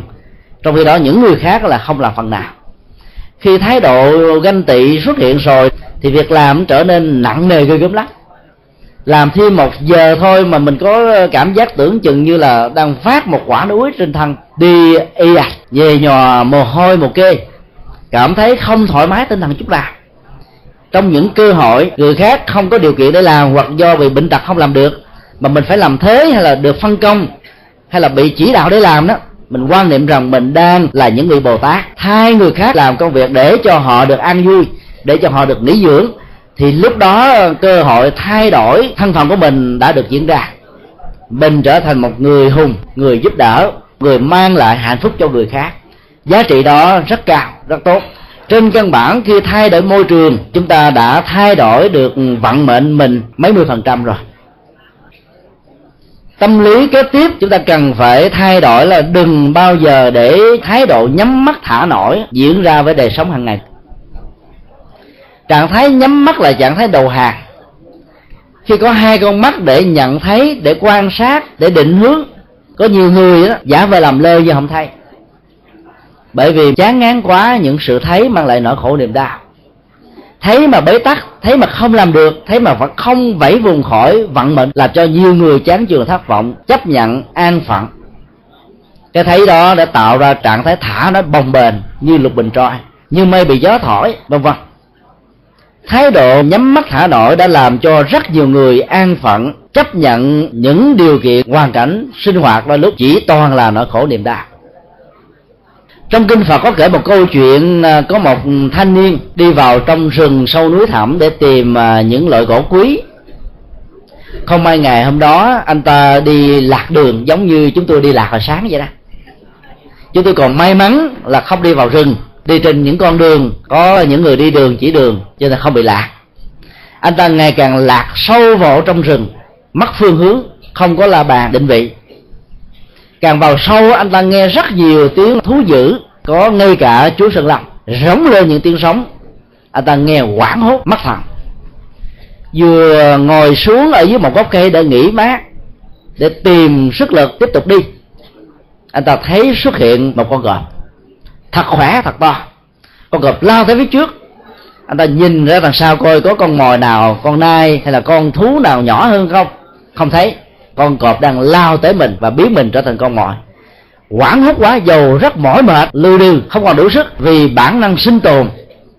Trong khi đó, những người khác là không làm phần nào. Khi thái độ ganh tị xuất hiện rồi, thì việc làm trở nên nặng nề ghê gớm lắm. Làm thêm một giờ thôi mà mình có cảm giác tưởng chừng như là đang phát một quả núi trên thân. Đi y à về nhò mồ hôi một kê. Cảm thấy không thoải mái tinh thần chút nào. Trong những cơ hội, người khác không có điều kiện để làm hoặc do bị bệnh tật không làm được, mà mình phải làm thế hay là được phân công, hay là bị chỉ đạo để làm đó mình quan niệm rằng mình đang là những vị bồ tát. Hai người khác làm công việc để cho họ được an vui, để cho họ được nghỉ dưỡng. Thì lúc đó cơ hội thay đổi thân phận của mình đã được diễn ra. Mình trở thành một người hùng, người giúp đỡ, người mang lại hạnh phúc cho người khác. Giá trị đó rất cao, rất tốt. Trên căn bản khi thay đổi môi trường, chúng ta đã thay đổi được vận mệnh mình mấy mươi phần trăm rồi tâm lý kế tiếp chúng ta cần phải thay đổi là đừng bao giờ để thái độ nhắm mắt thả nổi diễn ra với đời sống hàng ngày. Trạng thái nhắm mắt là trạng thái đầu hàng. Khi có hai con mắt để nhận thấy để quan sát để định hướng có nhiều người đó, giả vờ làm lơ nhưng không thay bởi vì chán ngán quá những sự thấy mang lại nỗi khổ niềm đau thấy mà bế tắc thấy mà không làm được thấy mà vẫn không vẫy vùng khỏi vận mệnh làm cho nhiều người chán chường thất vọng, chấp nhận an phận. Cái thấy đó đã tạo ra trạng thái thả nó bồng bềnh như lục bình trôi, như mây bị gió thổi, vân vân. Thái độ nhắm mắt thả nổi đã làm cho rất nhiều người an phận, chấp nhận những điều kiện hoàn cảnh sinh hoạt đôi lúc chỉ toàn là nỗi khổ niềm đau trong kinh phật có kể một câu chuyện à, có một thanh niên đi vào trong rừng sâu núi thẳm để tìm à, những loại gỗ quý. Không may ngày hôm đó, anh ta đi lạc đường giống như chúng tôi đi lạc hồi sáng vậy đó. Chúng tôi còn may mắn là không đi vào rừng, đi trên những con đường, có những người đi đường, chỉ đường, cho nên không bị lạc. Anh ta ngày càng lạc sâu vào trong rừng, mất phương hướng, không có la bàn định vị càng vào sâu, anh ta nghe rất nhiều tiếng thú dữ, có ngay cả chú sơn lâm rống lên những tiếng sóng. Anh ta nghe quảng hốt mất thần vừa ngồi xuống ở dưới một gốc cây để nghỉ mát, để tìm sức lực tiếp tục đi. Anh ta thấy xuất hiện một con gợp. Thật khỏe, thật to. Con gợp lao tới phía trước. Anh ta nhìn ra đằng sau coi có con mồi nào, con nai hay là con thú nào nhỏ hơn không? Không thấy con cọp đang lao tới mình và biến mình trở thành con mồi quảng hốt quá, dầu rất mỏi mệt lư đừ không còn đủ sức vì bản năng sinh tồn.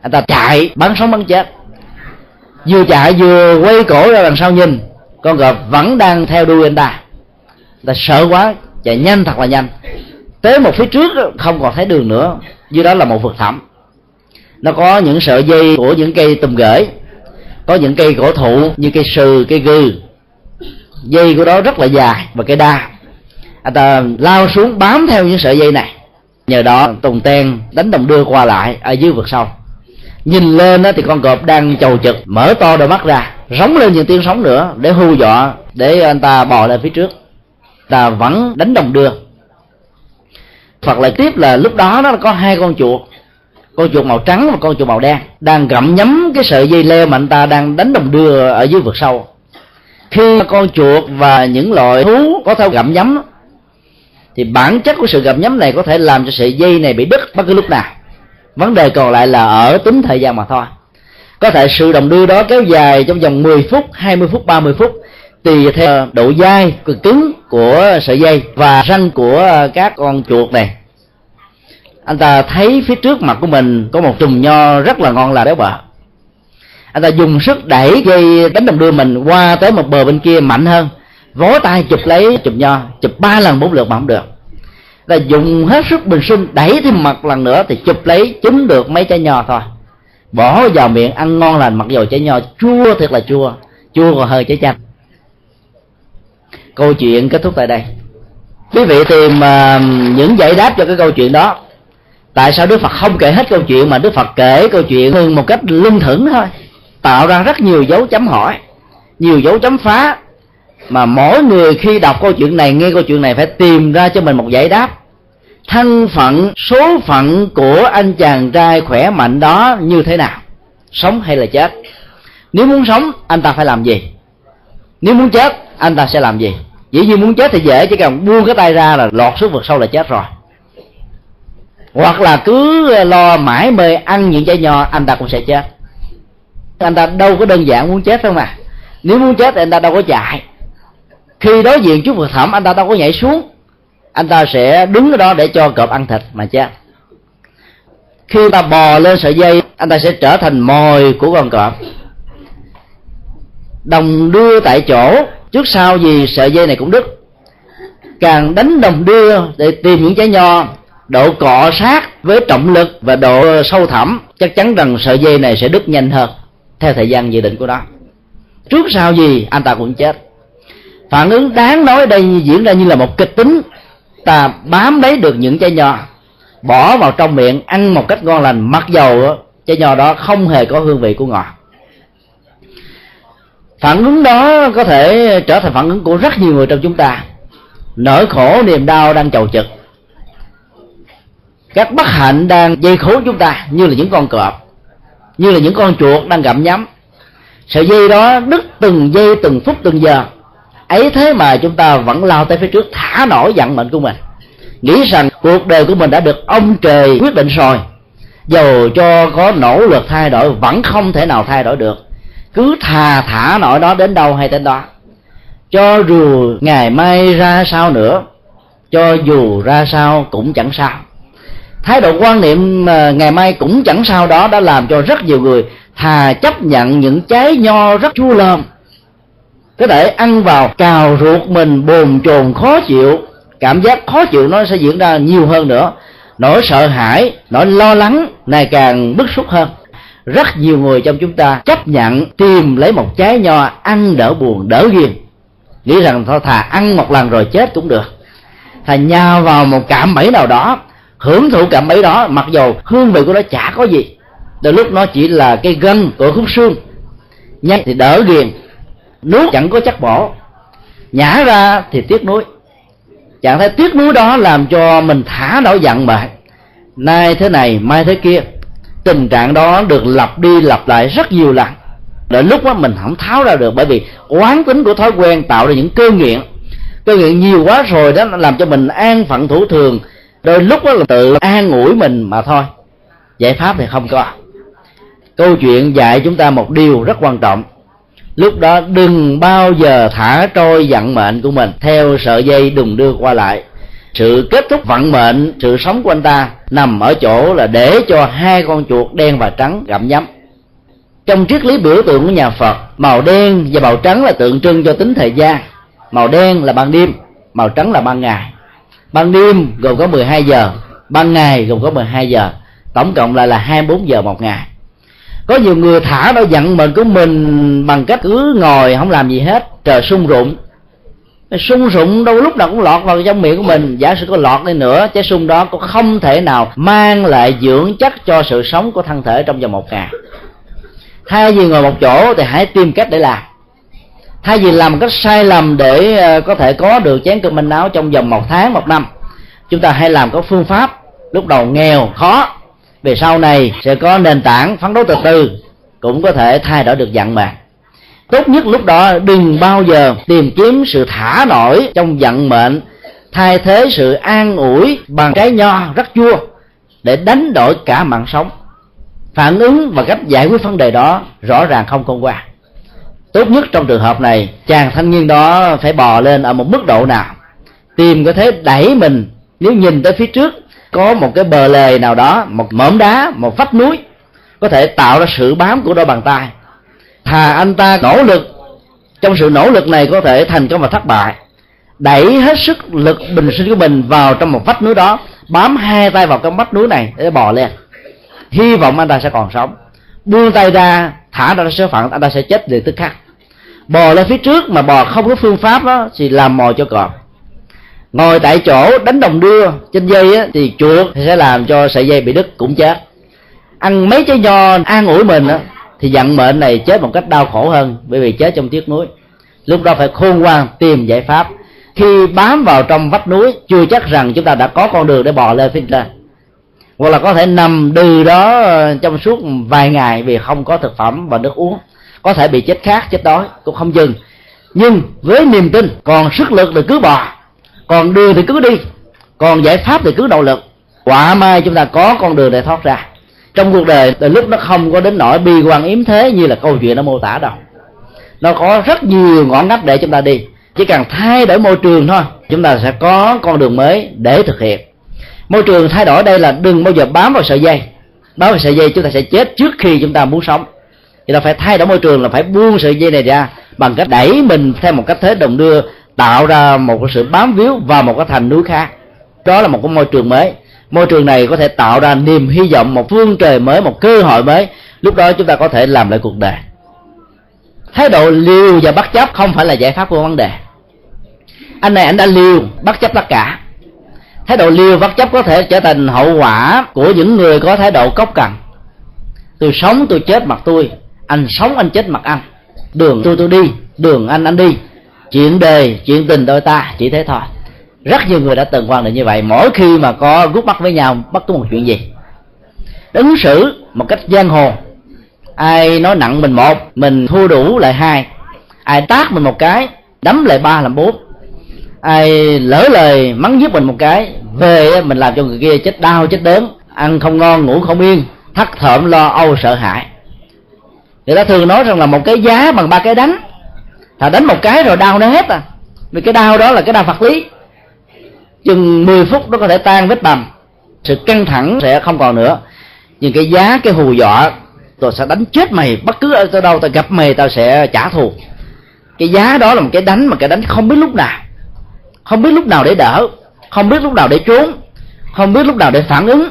Anh ta chạy, bắn sống bắn chết vừa chạy vừa quay cổ ra đằng sau nhìn, con cọp vẫn đang theo đuôi anh ta. Anh ta sợ quá, chạy nhanh thật là nhanh. Tới một phía trước, không còn thấy đường nữa. Dưới đó là một vực thẳm. Nó có những sợi dây của những cây tùm gửi, có những cây cổ thụ như cây sừ, cây gư dây của đó rất là dài và cây đa. Anh ta lao xuống bám theo những sợi dây này. Nhờ đó, tùng ten đánh đồng đưa qua lại ở dưới vực sâu. Nhìn lên thì con cọp đang chầu trực mở to đôi mắt ra, rống lên những tiếng sóng nữa để hù dọa, để anh ta bò lên phía trước. Ta vẫn đánh đồng đưa. Phật lại tiếp là lúc đó nó có hai con chuột con chuột màu trắng và con chuột màu đen, đang gặm nhấm cái sợi dây leo mà anh ta đang đánh đồng đưa ở dưới vực sâu khi con chuột và những loại thú có thao gặm nhấm, thì bản chất của sự gặm nhấm này có thể làm cho sợi dây này bị đứt bất cứ lúc nào. Vấn đề còn lại là ở tính thời gian mà thôi. Có thể sự đồng đưa đó kéo dài trong vòng 10 phút 20 phút 30 phút, tùy theo độ dai, cực cứng của sợi dây và răng của các con chuột này. Anh ta thấy phía trước mặt của mình có một chùm nho rất là ngon là béo bở anh ta dùng sức đẩy dây đánh đồng đưa mình qua tới một bờ bên kia mạnh hơn. Vó tay chụp lấy chụp nho chụp ba lần bốn lượt mà không được. Là dùng hết sức bình sinh đẩy thêm mặt lần nữa thì chụp lấy trúng được mấy trái nho thôi. Bỏ vào miệng ăn ngon lành mặc dù trái nho chua thật là chua chua còn hơi trái chanh. Câu chuyện kết thúc tại đây. Quý vị tìm uh, những giải đáp cho cái câu chuyện đó. Tại sao đức phật không kể hết câu chuyện mà đức phật kể câu chuyện hơn một cách lưng thững thôi? Tạo ra rất nhiều dấu chấm hỏi, nhiều dấu chấm phá, mà mỗi người khi đọc câu chuyện này, nghe câu chuyện này phải tìm ra cho mình một giải đáp. Thân phận, số phận của anh chàng trai khỏe mạnh đó như thế nào? Sống hay là chết? Nếu muốn sống, anh ta phải làm gì? Nếu muốn chết, anh ta sẽ làm gì? Dĩ nhiên muốn chết thì dễ chỉ cần buông cái tay ra là lọt xuống vực sâu là chết rồi. Hoặc là cứ lo mãi mê ăn những trái nho, anh ta cũng sẽ chết anh ta đâu có đơn giản muốn chết không mà. Nếu muốn chết thì anh ta đâu có chạy. Khi đối diện trước vực thẳm anh ta đâu có nhảy xuống. Anh ta sẽ đứng ở đó để cho cọp ăn thịt mà chết. Khi ta bò lên sợi dây, anh ta sẽ trở thành mồi của con cọp. Đồng đưa tại chỗ, trước sau gì sợi dây này cũng đứt. Càng đánh đồng đưa để tìm những trái nho, độ cọ sát với trọng lực và độ sâu thẳm, chắc chắn rằng sợi dây này sẽ đứt nhanh hơn theo thời gian dự định của nó. Trước sau gì, anh ta cũng chết. Phản ứng đáng nói đây diễn ra như là một kịch tính. Ta bám lấy được những trái nho, bỏ vào trong miệng, ăn một cách ngon lành, mặc dầu trái nho đó không hề có hương vị của ngọt. Phản ứng đó có thể trở thành phản ứng của rất nhiều người trong chúng ta. Nỗi khổ niềm đau đang chầu trực. Các bất hạnh đang dây khốn chúng ta, như là những con cọp như là những con chuột đang gặm nhắm sợi dây đó đứt từng giây, từng phút, từng giờ. Ấy thế mà chúng ta vẫn lao tới phía trước, thả nổi vận mệnh của mình. Nghĩ rằng cuộc đời của mình đã được ông trời quyết định rồi. Dầu cho có nỗ lực thay đổi, vẫn không thể nào thay đổi được. Cứ thà thả nổi đó đến đâu hay đến đó. Cho dù ngày mai ra sao nữa, cho dù ra sao cũng chẳng sao thái độ quan niệm ờ, ngày mai cũng chẳng sao đó, đã làm cho rất nhiều người thà chấp nhận những trái nho rất chua lơm có thể ăn vào, cào ruột mình, bồn chồn, khó chịu, cảm giác khó chịu nó sẽ diễn ra nhiều hơn nữa. Nỗi sợ hãi, nỗi lo lắng ngày càng bức xúc hơn. Rất nhiều người trong chúng ta chấp nhận tìm lấy một trái nho ăn đỡ buồn, đỡ ghiền. Nghĩ rằng thôi, thà ăn một lần rồi chết cũng được. Thà nhào vào một cảm bẫy nào đó hưởng thụ cảm ấy đó, mặc dù hương vị của nó chả có gì, đôi lúc nó chỉ là cái gân của khúc xương. Nhanh thì đỡ ghiền, nuốt chẳng có chắc bổ nhả ra thì tiếc nuối. Trạng thái tiếc nuối đó làm cho mình thả nổi giận mà nay thế này, mai thế kia, tình trạng đó được lặp đi lặp lại rất nhiều lần. Đến lúc đó mình không tháo ra được, bởi vì quán tính của thói quen tạo ra những cơ nghiện. Cơ nghiện nhiều quá rồi đó làm cho mình an phận thủ thường đôi lúc đó là tự an ủi mình mà thôi. Giải pháp thì không có. Câu chuyện dạy chúng ta một điều rất quan trọng. Lúc đó đừng bao giờ thả trôi vận mệnh của mình theo sợi dây đùng đưa qua lại. Sự kết thúc vận mệnh, sự sống của anh ta nằm ở chỗ là để cho hai con chuột đen và trắng gặm nhấm. Trong triết lý biểu tượng của nhà phật, màu đen và màu trắng là tượng trưng cho tính thời gian, màu đen là ban đêm, màu trắng là ban ngày ban đêm gồm có 12 giờ, ban ngày gồm có 12 giờ, tổng cộng lại là 24 giờ một ngày. Có nhiều người thả nó giận mình của mình bằng cách cứ ngồi không làm gì hết, trời sung rụng. Sung rụng đâu lúc nào cũng lọt vào trong miệng của mình. Giả sử có lọt đi nữa, trái sung đó cũng không thể nào mang lại dưỡng chất cho sự sống của thân thể trong vòng một ngày. Thay vì ngồi một chỗ thì hãy tìm cách để làm thay vì làm cách sai lầm để ờ, có thể có được chén cơm manh áo trong vòng một tháng, một năm, chúng ta hãy làm có phương pháp lúc đầu nghèo, khó. Về sau này sẽ có nền tảng phấn đấu từ từ, cũng có thể thay đổi được vận mệnh tốt nhất lúc đó, đừng bao giờ tìm kiếm sự thả nổi trong vận mệnh. Thay thế sự an ủi bằng cái nho rất chua để đánh đổi cả mạng sống. Phản ứng và cách giải quyết vấn đề đó rõ ràng không công qua tốt nhất trong trường hợp này, chàng thanh niên đó phải bò lên ở một mức độ nào? Tìm có thế đẩy mình, nếu nhìn tới phía trước, có một cái bờ lề nào đó, một mỏm đá, một vách núi, có thể tạo ra sự bám của đôi bàn tay. Thà anh ta nỗ lực, trong sự nỗ lực này có thể thành công và thất bại. Đẩy hết sức lực bình sinh của mình vào trong một vách núi đó, bám hai tay vào cái vách núi này để bò lên. Hy vọng anh ta sẽ còn sống. Buông tay ra thả ra số phận anh ta sẽ chết liền tức khắc. Bò lên phía trước mà bò không có phương pháp đó thì làm mồi cho cọp. Ngồi tại chỗ đánh đồng đưa trên dây á, thì chuột sẽ làm cho sợi dây bị đứt cũng chết. Ăn mấy trái nho an ủi mình á, thì dặn mệnh này chết một cách đau khổ hơn bởi vì chết trong tiếc núi lúc đó phải khôn ngoan tìm giải pháp. Khi bám vào trong vách núi chưa chắc rằng chúng ta đã có con đường để bò lên phía trên hoặc là có thể nằm đừ đó trong suốt vài ngày vì không có thực phẩm và nước uống. Có thể bị chết khát, chết đói, cũng không dừng. Nhưng với niềm tin, còn sức lực thì cứ bò còn đường thì cứ đi. Còn giải pháp thì cứ nỗ lực. Quả mai chúng ta có con đường để thoát ra. Trong cuộc đời, từ lúc nó không có đến nỗi bi quan yếm thế như là câu chuyện nó mô tả đâu. Nó có rất nhiều ngõ ngách để chúng ta đi. Chỉ cần thay đổi môi trường thôi, chúng ta sẽ có con đường mới để thực hiện môi trường thay đổi đây là đừng bao giờ bám vào sợi dây. Bám vào sợi dây chúng ta sẽ chết trước khi chúng ta muốn sống. Thì ta phải thay đổi môi trường là phải buông sợi dây này ra bằng cách đẩy mình theo một cách thế đồng đưa, tạo ra một cái sự bám víu vào một cái thành núi khác. Đó là một cái môi trường mới. Môi trường này có thể tạo ra niềm hy vọng, một phương trời mới, một cơ hội mới. Lúc đó chúng ta có thể làm lại cuộc đời. Thái độ liều và bất chấp không phải là giải pháp của vấn đề. Anh này, anh đã liều, bất chấp tất cả thái độ liều vắt chấp có thể trở thành hậu quả của những người có thái độ cốc cằn. Tôi sống, tôi chết mặt tôi, anh sống, anh chết mặt anh. Đường tôi tôi đi, đường anh anh đi. Chuyện đề, chuyện tình đôi ta, chỉ thế thôi. Rất nhiều người đã từng quan niệm như vậy. Mỗi khi mà có rút mắt với nhau, bất cứ một chuyện gì. Ứng xử một cách giang hồ. Ai nói nặng mình một, mình thua đủ lại hai. Ai tác mình một cái, đấm lại ba làm bốn ai lỡ lời, mắng giúp mình một cái, về mình làm cho người kia chết đau, chết đớn, ăn không ngon, ngủ không yên thất thợm lo âu, sợ hãi. Người ta thường nói rằng là một cái giá bằng ba cái đánh. Thà đánh một cái rồi đau nó hết à. Vì cái đau đó là cái đau vật lý. Chừng 10 phút nó có thể tan vết bầm. Sự căng thẳng sẽ không còn nữa. Nhưng cái giá, cái hù dọa tôi sẽ đánh chết mày. Bất cứ ở đâu, tao gặp mày, tao sẽ trả thù. Cái giá đó là một cái đánh mà cái đánh không biết lúc nào không biết lúc nào để đỡ, không biết lúc nào để trốn, không biết lúc nào để phản ứng,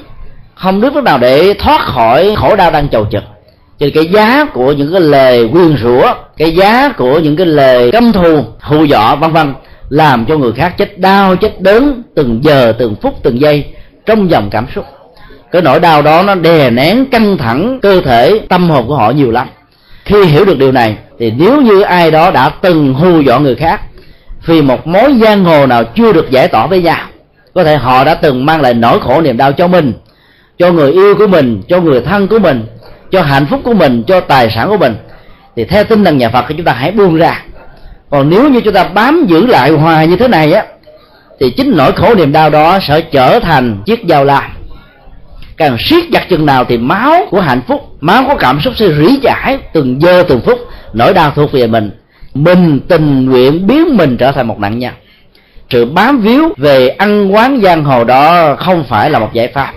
không biết lúc nào để thoát khỏi khổ đau đang chầu trực. Cho cái giá của những cái lời quyên rủa, cái giá của những cái lời căm thù, hù dọa, vân vân, làm cho người khác chết đau, chết đớn từng giờ, từng phút, từng giây trong dòng cảm xúc. Cái nỗi đau đó nó đè nén căng thẳng cơ thể, tâm hồn của họ nhiều lắm. Khi hiểu được điều này, thì nếu như ai đó đã từng hù dọa người khác vì một mối gian hồ nào chưa được giải tỏa với nhau, có thể họ đã từng mang lại nỗi khổ niềm đau cho mình, cho người yêu của mình, cho người thân của mình, cho hạnh phúc của mình, cho tài sản của mình. Thì theo tinh thần nhà phật thì chúng ta hãy buông ra. Còn nếu như chúng ta bám giữ lại hoài như thế này á, thì chính nỗi khổ niềm đau đó sẽ trở thành chiếc dao lam. Càng siết chặt chừng nào thì máu của hạnh phúc, máu của cảm xúc sẽ rỉ chảy từng giờ từng phút nỗi đau thuộc về mình mình tình nguyện biến mình trở thành một nạn nhân. Sự bám víu về ăn quán giang hồ đó không phải là một giải pháp.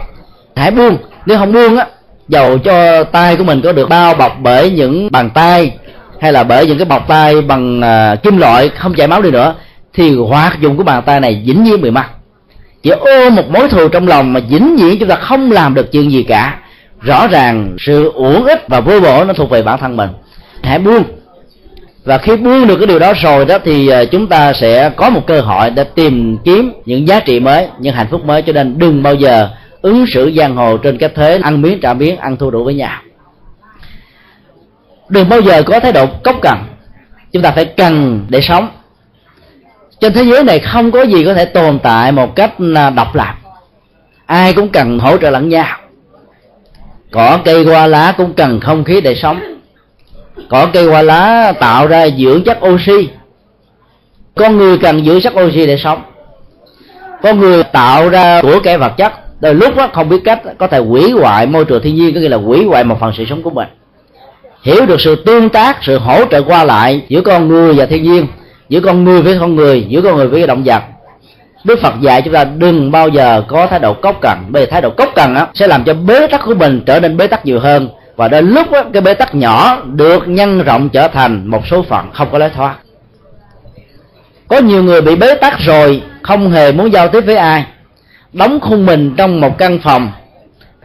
Hãy buông nếu không buông á dầu cho tay của mình có được bao bọc bởi những bàn tay hay là bởi những cái bọc tay bằng uh, kim loại không chảy máu đi nữa thì hoạt dụng của bàn tay này dính nhiên bị mất chỉ ôm một mối thù trong lòng mà dính nhiên chúng ta không làm được chuyện gì cả. Rõ ràng sự uổng ích và vô bổ nó thuộc về bản thân mình. Hãy buông và khi buông được cái điều đó rồi đó, thì ờ, chúng ta sẽ có một cơ hội để tìm kiếm những giá trị mới, những hạnh phúc mới. Cho nên đừng bao giờ ứng xử giang hồ trên cái thế ăn miếng, trả miếng, ăn thua đủ với nhau. Đừng bao giờ có thái độ cốc cần chúng ta phải cần để sống. Trên thế giới này không có gì có thể tồn tại một cách à, độc lập. Ai cũng cần hỗ trợ lẫn nhau. Cỏ, cây, hoa, lá cũng cần không khí để sống cỏ cây hoa lá tạo ra dưỡng chất oxy. Con người cần dưỡng chất oxy để sống. Con người tạo ra của cái vật chất. Đôi lúc đó, không biết cách có thể hủy hoại môi trường thiên nhiên có nghĩa là hủy hoại một phần sự sống của mình. Hiểu được sự tương tác sự hỗ trợ qua lại giữa con người và thiên nhiên giữa con người với con người giữa con người với động vật. Đức Phật dạy chúng ta đừng bao giờ có thái độ cốc cần bởi vì thái độ cốc cần á, sẽ làm cho bế tắc của mình trở nên bế tắc nhiều hơn và đến lúc đó, cái bế tắc nhỏ được nhân rộng trở thành một số phận không có lối thoát. Có nhiều người bị bế tắc rồi không hề muốn giao tiếp với ai. Đóng khung mình trong một căn phòng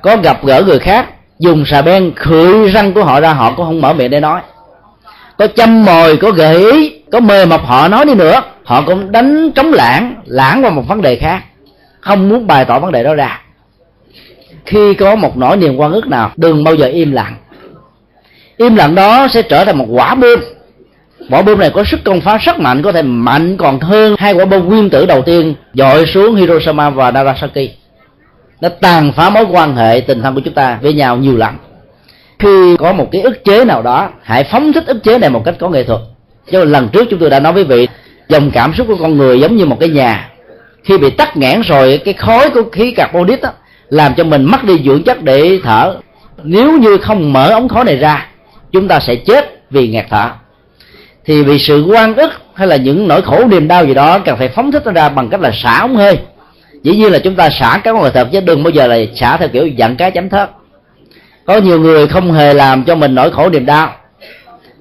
có gặp gỡ người khác dùng xà beng khựi răng của họ ra họ cũng không mở miệng để nói. Có châm mồi có gợi ý có mời mọc họ nói đi nữa họ cũng đánh trống lãng lãng vào một vấn đề khác. Không muốn bày tỏ vấn đề đó ra khi có một nỗi niềm quan ức nào đừng bao giờ im lặng. Im lặng đó sẽ trở thành một quả bom. Quả bom này có sức công phá rất mạnh có thể mạnh còn hơn hai quả bom nguyên tử đầu tiên dội xuống Hiroshima và Nagasaki. Nó tàn phá mối quan hệ tình thân của chúng ta với nhau nhiều lắm khi có một cái ức chế nào đó hãy phóng thích ức chế này một cách có nghệ thuật. Cho lần trước chúng tôi đã nói với vị dòng cảm xúc của con người giống như một cái nhà. Khi bị tắc nghẽn rồi cái khói của khí carbonic đó, làm cho mình mất đi dưỡng chất để thở. Nếu như không mở ống khói này ra, chúng ta sẽ chết vì ngạt thở. Thì vì sự quan ức hay là những nỗi khổ, niềm đau gì đó cần phải phóng thích nó ra bằng cách là xả ống hơi. Dĩ nhiên là chúng ta xả các ngoài thật chứ đừng bao giờ là xả theo kiểu dặn cái chấm thớt. Có nhiều người không hề làm cho mình nỗi khổ, niềm đau.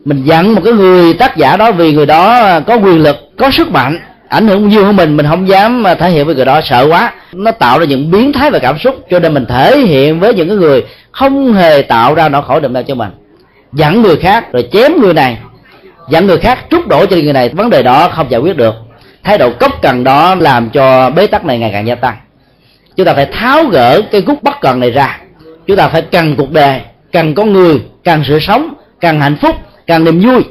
Mình dặn một cái người tác giả đó vì người đó có quyền lực, có sức mạnh ảnh hưởng nhiều hơn mình mình không dám à, thể hiện với người đó, sợ quá. Nó tạo ra những biến thái về cảm xúc, cho nên mình thể hiện với những cái người không hề tạo ra nỗi khổ niềm đau cho mình. Dặn người khác, rồi chém người này. Dặn người khác, trút đổ cho người này. Vấn đề đó không giải quyết được. Thái độ cốc cần đó làm cho bế tắc này ngày càng gia tăng. Chúng ta phải tháo gỡ cái gút bất cần này ra. Chúng ta phải cần cuộc đời, cần con người, cần sự sống, cần hạnh phúc, cần niềm vui,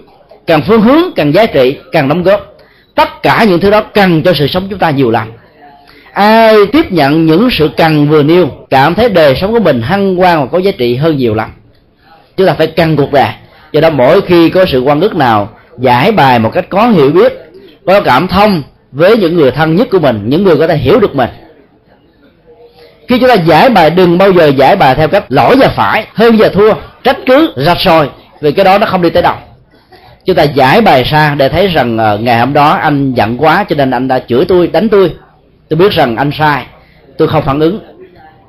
cần phương hướng, cần giá trị, cần đóng góp tất cả những thứ đó cần cho sự sống chúng ta nhiều lắm. Ai tiếp nhận những sự cần vừa nêu, cảm thấy đời sống của mình hăng quan và có giá trị hơn nhiều lắm. Chúng ta phải cần cuộc đời. Do đó mỗi khi có sự quan ức nào giải bài một cách có hiểu biết, có cảm thông với những người thân nhất của mình, những người có thể hiểu được mình. Khi chúng ta giải bài, đừng bao giờ giải bài theo cách lỗi và phải, hơn và thua, trách cứ, rạch sòi, vì cái đó nó không đi tới đâu chúng ta giải bài ra để thấy rằng uh, ngày hôm đó anh giận quá cho nên anh đã chửi tôi đánh tôi. Tôi biết rằng anh sai. Tôi không phản ứng.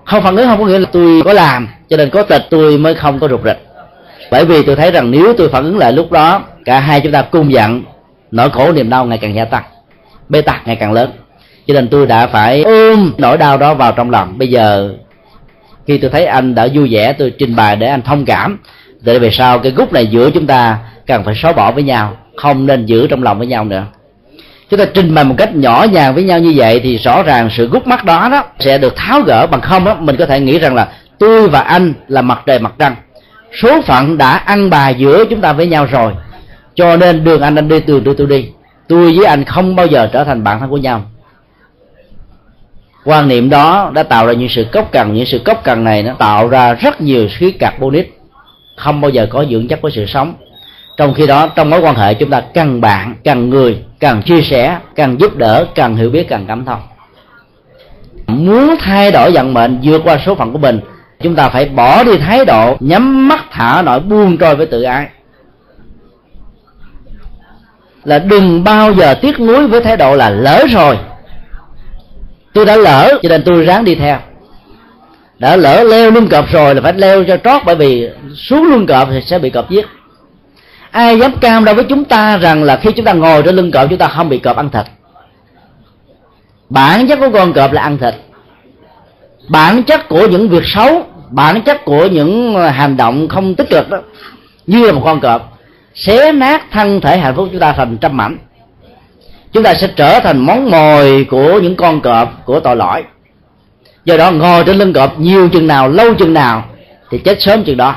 Không phản ứng không có nghĩa là tôi có làm cho nên có tịch tôi mới không có rụt rịch. Bởi vì tôi thấy rằng nếu tôi phản ứng lại lúc đó cả hai chúng ta cùng giận nỗi khổ niềm đau ngày càng gia tăng bê tắc ngày càng lớn. Cho nên tôi đã phải ôm nỗi đau đó vào trong lòng. Bây giờ khi tôi thấy anh đã vui vẻ tôi trình bày để anh thông cảm để về sau cái gút này giữa chúng ta cần phải xóa bỏ với nhau, không nên giữ trong lòng với nhau nữa. Chúng ta trình bày một cách nhỏ nhàng với nhau như vậy thì rõ ràng sự gút mắt đó đó sẽ được tháo gỡ bằng không đó, mình có thể nghĩ rằng là tôi và anh là mặt trời mặt trăng. Số phận đã ăn bài giữa chúng ta với nhau rồi, cho nên đường anh anh đi, đường tôi tôi đi. Tôi với anh không bao giờ trở thành bạn thân của nhau. Quan niệm đó đã tạo ra những sự cốc cần những sự cốc cần này nó tạo ra rất nhiều khí carbonic không bao giờ có dưỡng chất của sự sống. Trong khi đó, trong mối quan hệ chúng ta cần bạn, cần người, cần chia sẻ, cần giúp đỡ, cần hiểu biết, cần cảm thông. Muốn thay đổi vận mệnh vượt qua số phận của mình, chúng ta phải bỏ đi thái độ, nhắm mắt thả nổi buông trôi với tự ái. Là đừng bao giờ tiếc nuối với thái độ là lỡ rồi. Tôi đã lỡ, cho nên tôi ráng đi theo đã lỡ leo lưng cọp rồi là phải leo cho trót, bởi vì xuống lưng cọp thì sẽ bị cọp giết. Ai dám cam đâu với chúng ta rằng là khi chúng ta ngồi trên lưng cọp, chúng ta không bị cọp ăn thịt? Bản chất của con cọp là ăn thịt. Bản chất của những việc xấu, bản chất của những ờ, hành động không tích cực đó, như là một con cọp, xé nát thân thể hạnh phúc chúng ta thành trăm mảnh. Chúng ta sẽ trở thành món mồi của những con cọp của tội lỗi do đó ngồi trên lưng cọp nhiều chừng nào, lâu chừng nào, thì chết sớm chừng đó.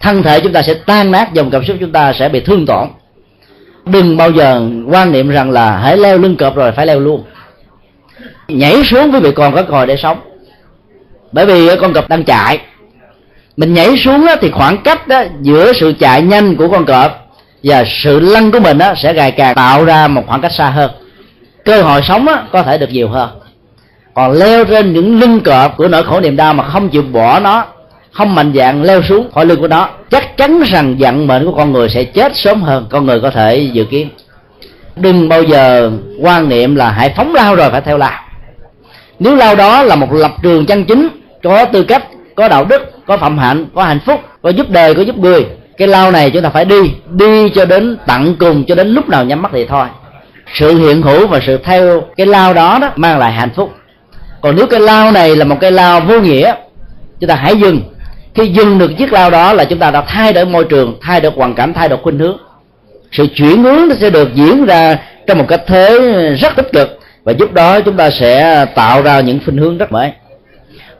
Thân thể chúng ta sẽ tan nát, dòng cảm xúc chúng ta sẽ bị thương tổn. Đừng bao giờ quan niệm rằng là hãy leo lưng cọp rồi phải leo luôn. Nhảy xuống với vị còn có còi để sống. Bởi vì con cọp đang chạy. Mình nhảy xuống thì khoảng cách đó giữa sự chạy nhanh của con cọp và sự lăn của mình đó sẽ ngày càng tạo ra một khoảng cách xa hơn. Cơ hội sống có thể được nhiều hơn còn leo trên những lưng cọp của nỗi khổ niềm đau mà không chịu bỏ nó, không mạnh dạng leo xuống khỏi lưng của nó, chắc chắn rằng vận mệnh của con người sẽ chết sớm hơn con người có thể dự kiến. Đừng bao giờ quan niệm là hãy phóng lao rồi phải theo lao. Nếu lao đó là một lập trường chân chính, có tư cách, có đạo đức, có phẩm hạnh, có hạnh phúc, có giúp đời, có giúp người, cái lao này chúng ta phải đi đi cho đến tận cùng, cho đến lúc nào nhắm mắt thì thôi. Sự hiện hữu và sự theo cái lao đó đó mang lại hạnh phúc còn nếu cái lao này là một cái lao vô nghĩa, chúng ta hãy dừng. Khi dừng được chiếc lao đó là chúng ta đã thay đổi môi trường, thay đổi hoàn cảnh, thay đổi khuynh hướng. Sự chuyển hướng nó sẽ được diễn ra trong một cách thế rất tích cực và giúp đó chúng ta sẽ tạo ra những khuynh hướng rất mới.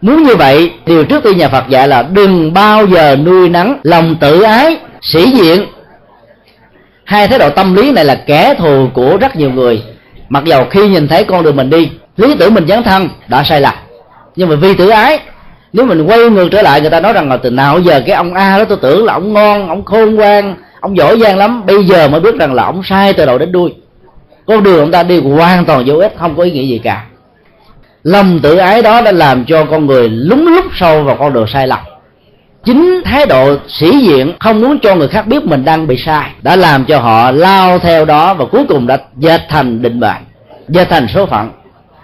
Muốn như vậy, điều trước tiên nhà phật dạy là đừng bao giờ nuôi nắng lòng tự ái, sĩ diện. Hai thái độ tâm lý này là kẻ thù của rất nhiều người. Mặc dầu khi nhìn thấy con đường mình đi lý tưởng mình dấn thân, đã sai lầm. Nhưng mà vì tự ái, nếu mình quay ngược trở lại, người ta nói rằng là từ nào giờ cái ông a đó, tôi tưởng là ông ngon, ông khôn ngoan, ông giỏi giang lắm. Bây giờ mới biết rằng là ông sai từ đầu đến đuôi. Con đường ông ta đi hoàn toàn vô ích, không có ý nghĩa gì cả. Lòng tự ái đó đã làm cho con người lúng lúc sâu vào con đường sai lầm. Chính thái độ sĩ diện không muốn cho người khác biết mình đang bị sai đã làm cho họ lao theo đó và cuối cùng đã dệt thành định mệnh, dệt thành số phận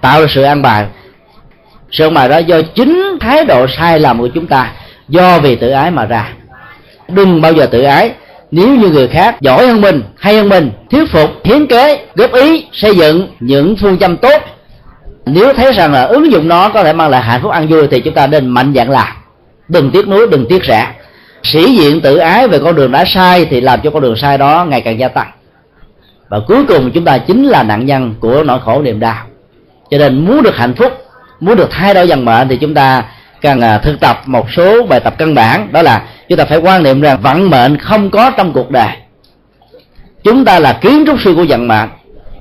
tạo ra sự an bài. Sự an bài đó do chính thái độ sai lầm của chúng ta, do vì tự ái mà ra. Đừng bao giờ tự ái. Nếu như người khác giỏi hơn mình, hay hơn mình, thuyết phục, hiến kế, góp ý, xây dựng những phương châm tốt, nếu thấy rằng là ứng dụng nó có thể mang lại hạnh phúc ăn vui thì chúng ta nên mạnh dạn làm. Đừng tiếc nuối, đừng tiếc rẻ. Sĩ diện tự ái về con đường đã sai thì làm cho con đường sai đó ngày càng gia tăng. Và cuối cùng chúng ta chính là nạn nhân của nỗi khổ niềm đau cho nên muốn được hạnh phúc, muốn được thay đổi dần mệnh thì chúng ta cần à, thực tập một số bài tập căn bản. Đó là chúng ta phải quan niệm rằng vận mệnh không có trong cuộc đời. Chúng ta là kiến trúc sư của vận mệnh,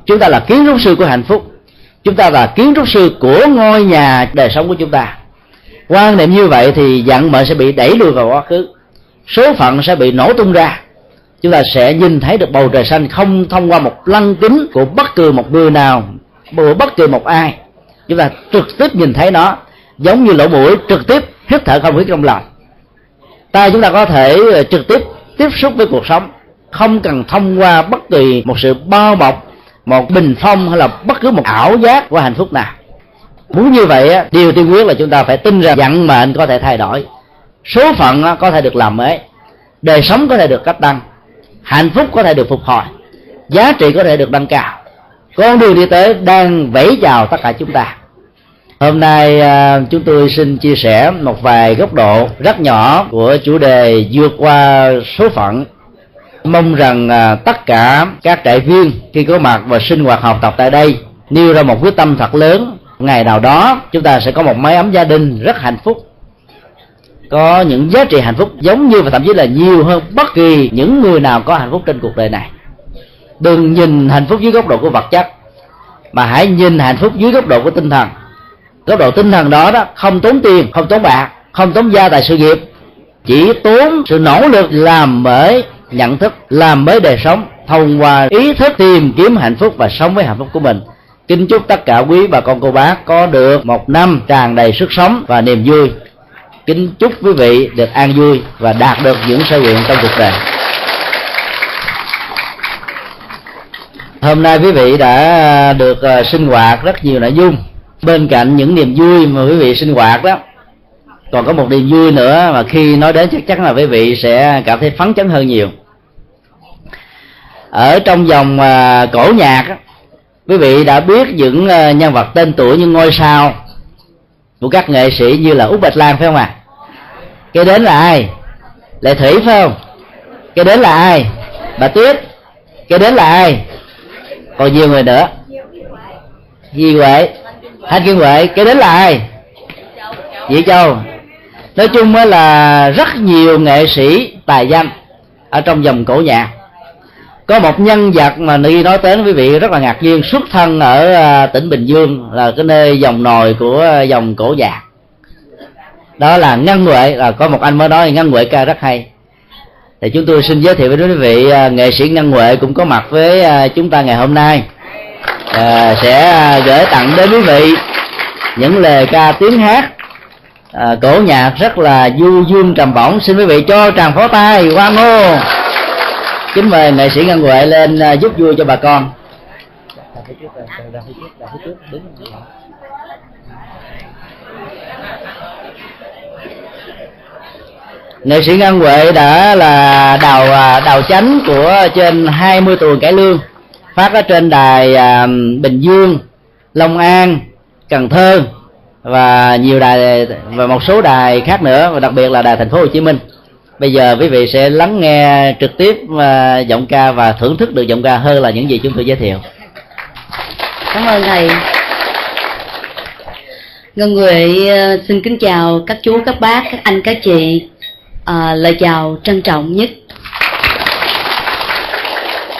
chúng ta là kiến trúc sư của hạnh phúc, chúng ta là kiến trúc sư của ngôi nhà đời sống của chúng ta. Quan niệm như vậy thì vận mệnh sẽ bị đẩy lùi vào quá khứ, số phận sẽ bị nổ tung ra. Chúng ta sẽ nhìn thấy được bầu trời xanh không thông qua một lăng kính của bất cứ một người nào của bất kỳ một ai. Chúng ta trực tiếp nhìn thấy nó, giống như lỗ mũi trực tiếp hít thở không khí trong lòng. Tay chúng ta có thể ờ, trực tiếp tiếp xúc với cuộc sống, không cần thông qua bất kỳ một sự bao bọc, một bình phong hay là bất cứ một ảo giác của hạnh phúc nào. Muốn như vậy điều tiên quyết là chúng ta phải tin rằng vận mệnh có thể thay đổi. Số phận có thể được làm mới đời sống có thể được cấp tăng hạnh phúc có thể được phục hồi. Giá trị có thể được nâng cao con đường đi tới đang vẫy chào tất cả chúng ta. Hôm nay à, chúng tôi xin chia sẻ một vài góc độ rất nhỏ của chủ đề vượt qua số phận. Mong rằng à, tất cả các trại viên khi có mặt và sinh hoạt học tập tại đây nêu ra một quyết tâm thật lớn. Ngày nào đó, chúng ta sẽ có một mái ấm gia đình rất hạnh phúc. Có những giá trị hạnh phúc giống như và thậm chí là nhiều hơn bất kỳ những người nào có hạnh phúc trên cuộc đời này đừng nhìn hạnh phúc dưới góc độ của vật chất, mà hãy nhìn hạnh phúc dưới góc độ của tinh thần. Góc độ tinh thần đó đó, không tốn tiền, không tốn bạc, không tốn gia tài sự nghiệp, chỉ tốn sự nỗ lực làm mới nhận thức, làm mới đời sống, thông qua ý thức tìm kiếm hạnh phúc và sống với hạnh phúc của mình. Kính chúc tất cả quý bà con, cô bác có được một năm tràn đầy sức sống và niềm vui. Kính chúc quý vị được an vui và đạt được những sở nguyện trong cuộc đời. Hôm nay quý vị đã được ờ, sinh hoạt rất nhiều nội dung. Bên cạnh những niềm vui mà quý vị sinh hoạt đó còn có một niềm vui nữa mà khi nói đến chắc chắn là quý vị sẽ cảm thấy phấn chấn hơn nhiều. Ở trong dòng ờ, cổ nhạc đó, quý vị đã biết những ờ, nhân vật tên tuổi như ngôi sao của các nghệ sĩ như là út bạch lan phải không ạ? À? cái đến là ai? Lệ thủy phải không? Cái đến là ai? Bà tuyết. Cái đến là ai? Còn nhiều người nữa. Di huệ. Thanh kiên huệ. Cái đến là ai? Dị Châu. Nói chung mới là rất nhiều nghệ sĩ tài danh ở trong dòng cổ nhạc. Có một nhân vật mà ni nói đến quý vị rất là ngạc nhiên, xuất thân ở à, tỉnh Bình Dương, là cái nơi dòng nồi của dòng cổ nhạc. Đó là ngân huệ. Là có một anh mới nói ngân huệ ca rất hay thì chúng tôi xin giới thiệu với quý vị à, nghệ sĩ ngân huệ cũng có mặt với à, chúng ta ngày hôm nay. À, sẽ à, gửi tặng đến quý vị những lời ca tiếng hát. À, cổ nhạc rất là du dương trầm bổng. Xin quý vị cho tràng phó tay qua ngô. Kính mời nghệ sĩ ngân huệ lên giúp vui cho bà con. Nghệ sĩ ngân huệ đã là đào à, đào chánh của trên 20 tuần cải lương, phát ở trên đài à, bình dương, long an, cần thơ và nhiều đài, và một số đài khác nữa, và đặc biệt là đài thành phố hồ chí minh. Bây giờ quý vị sẽ lắng nghe trực tiếp à, giọng ca và thưởng thức được giọng ca hơn là những gì chúng tôi giới thiệu. Cảm ơn thầy. Ngân huệ xin kính chào các chú, các bác, các anh, các chị à, lời chào trân trọng nhất.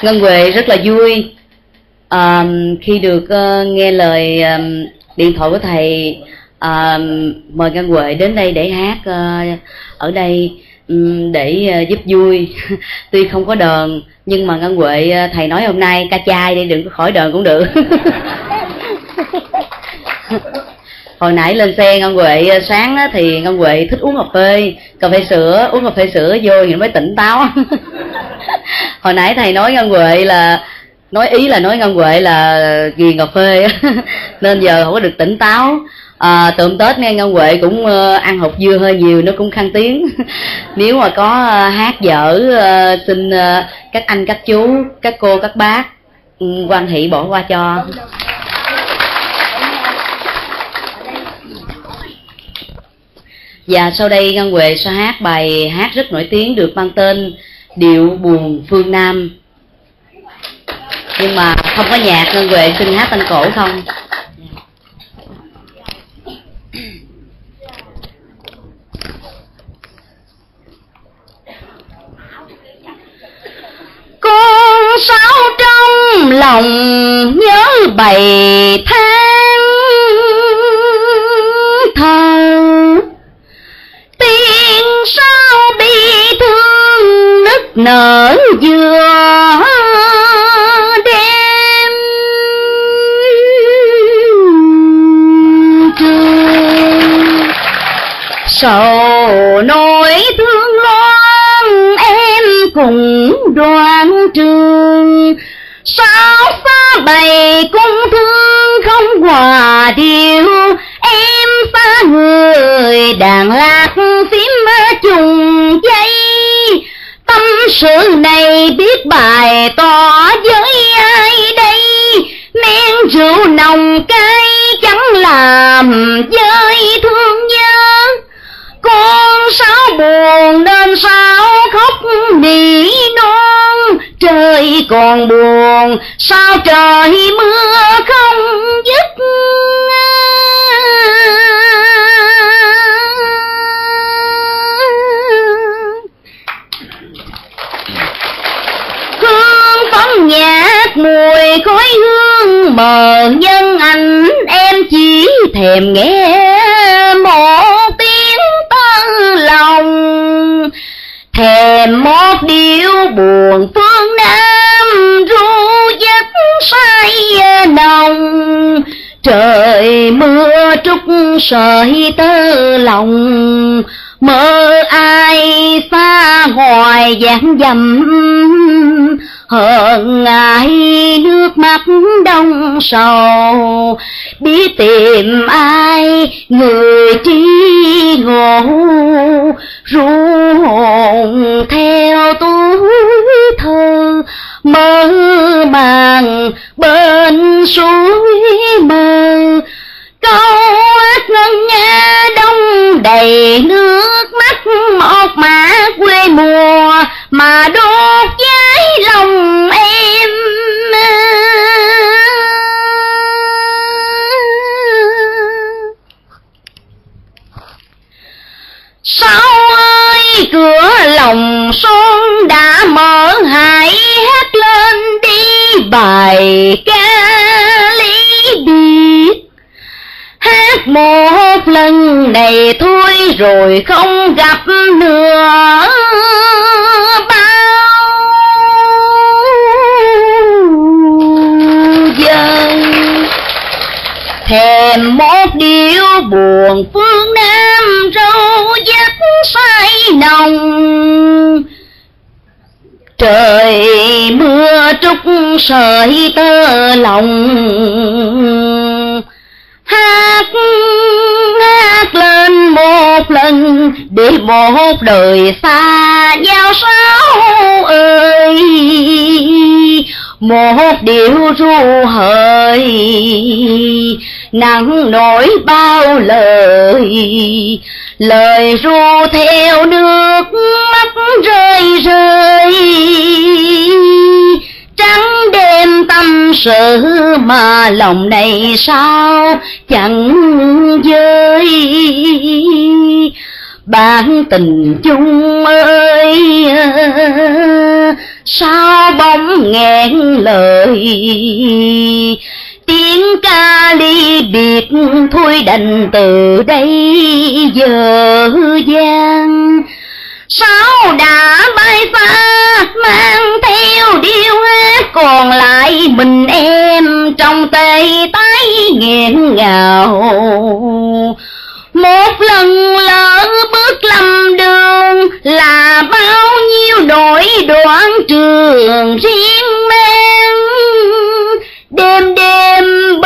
Ngân huệ rất là vui. À, khi được uh, nghe lời um, điện thoại của thầy à, mời ngân huệ đến đây để hát uh, ở đây um, để uh, giúp vui. (laughs) Tuy không có đờn nhưng mà ngân huệ uh, thầy nói hôm nay ca chai đi đừng có khỏi đờn cũng được. (laughs) hồi nãy lên xe ngân huệ ờ, sáng á, thì ngân huệ thích uống cà phê. Cà phê sữa uống cà phê sữa vô thì mới tỉnh táo. (laughs) Hồi nãy thầy nói ngân huệ là nói ý là nói ngân huệ là ghiền cà phê. (laughs) Nên giờ không có được tỉnh táo. À, tụm tết nghe ngân huệ cũng uh, ăn hột dưa hơi nhiều nó cũng khăn tiếng. (laughs) Nếu mà có uh, hát dở uh, xin uh, các anh các chú các cô các bác ừ, um, quan hệ bỏ qua cho. Và sau đây ngân huệ sẽ hát bài hát rất nổi tiếng được mang tên điệu buồn phương nam. Nhưng mà không có nhạc, ngân huệ xin hát thanh cổ không? Con sáo trong lòng nhớ bầy tháng thương nức nở dừa đêm. Trường sầu nỗi thương loan em cùng đoàn trường. Sao xa bầy cung thương không hòa điệu. Em xa người đàn lạc phím chung sự này biết bài tỏ với ai đây? Men rượu nồng cay chẳng làm với thương nhớ. Con sao buồn nên sao khóc nỉ non? Trời còn buồn, sao trời mưa không dứt? Nhạt mùi khói hương mờ nhân ảnh em chỉ thèm nghe một tiếng tân lòng. Thèm một điều buồn phương nam, ru giấc say nồng. Trời mưa trúc sợi tơ lòng. Mơ ai xa ngoài dạng dầm hơn ai nước mắt đông sầu, biết tìm ai người trí ngộ, ru hồn theo túi thơ mơ màng bên suối mơ. Câu ác ngân nga đông đầy nước mắt, một mã quê mùa mà đốt lòng em. Sao ơi, cửa lòng son đã mở, hãy hát lên đi, bài ca lý biệt. Hát một lần này thôi, rồi không gặp nữa. Thèm một điều buồn phương nam râu dắt say nồng. Trời mưa trút sợi tơ lòng. Hát hát lên một lần để một đời xa nhau sao ơi. Một điệu ru hời nắng nổi bao lời lời ru theo nước mắt rơi rơi. Trắng đêm tâm sự mà lòng này sao chẳng dơi bạn tình chung ơi, sao bóng nghẹn lời tiếng ca ly biệt, thôi đành từ đây giờ gian sao đã bay xa, mang theo điêu hát, còn lại mình em trong tay tái nghẹn ngào. Một lần lỡ bước lầm đường là bao nhiêu nỗi đoạn trường riêng mang. Đêm đêm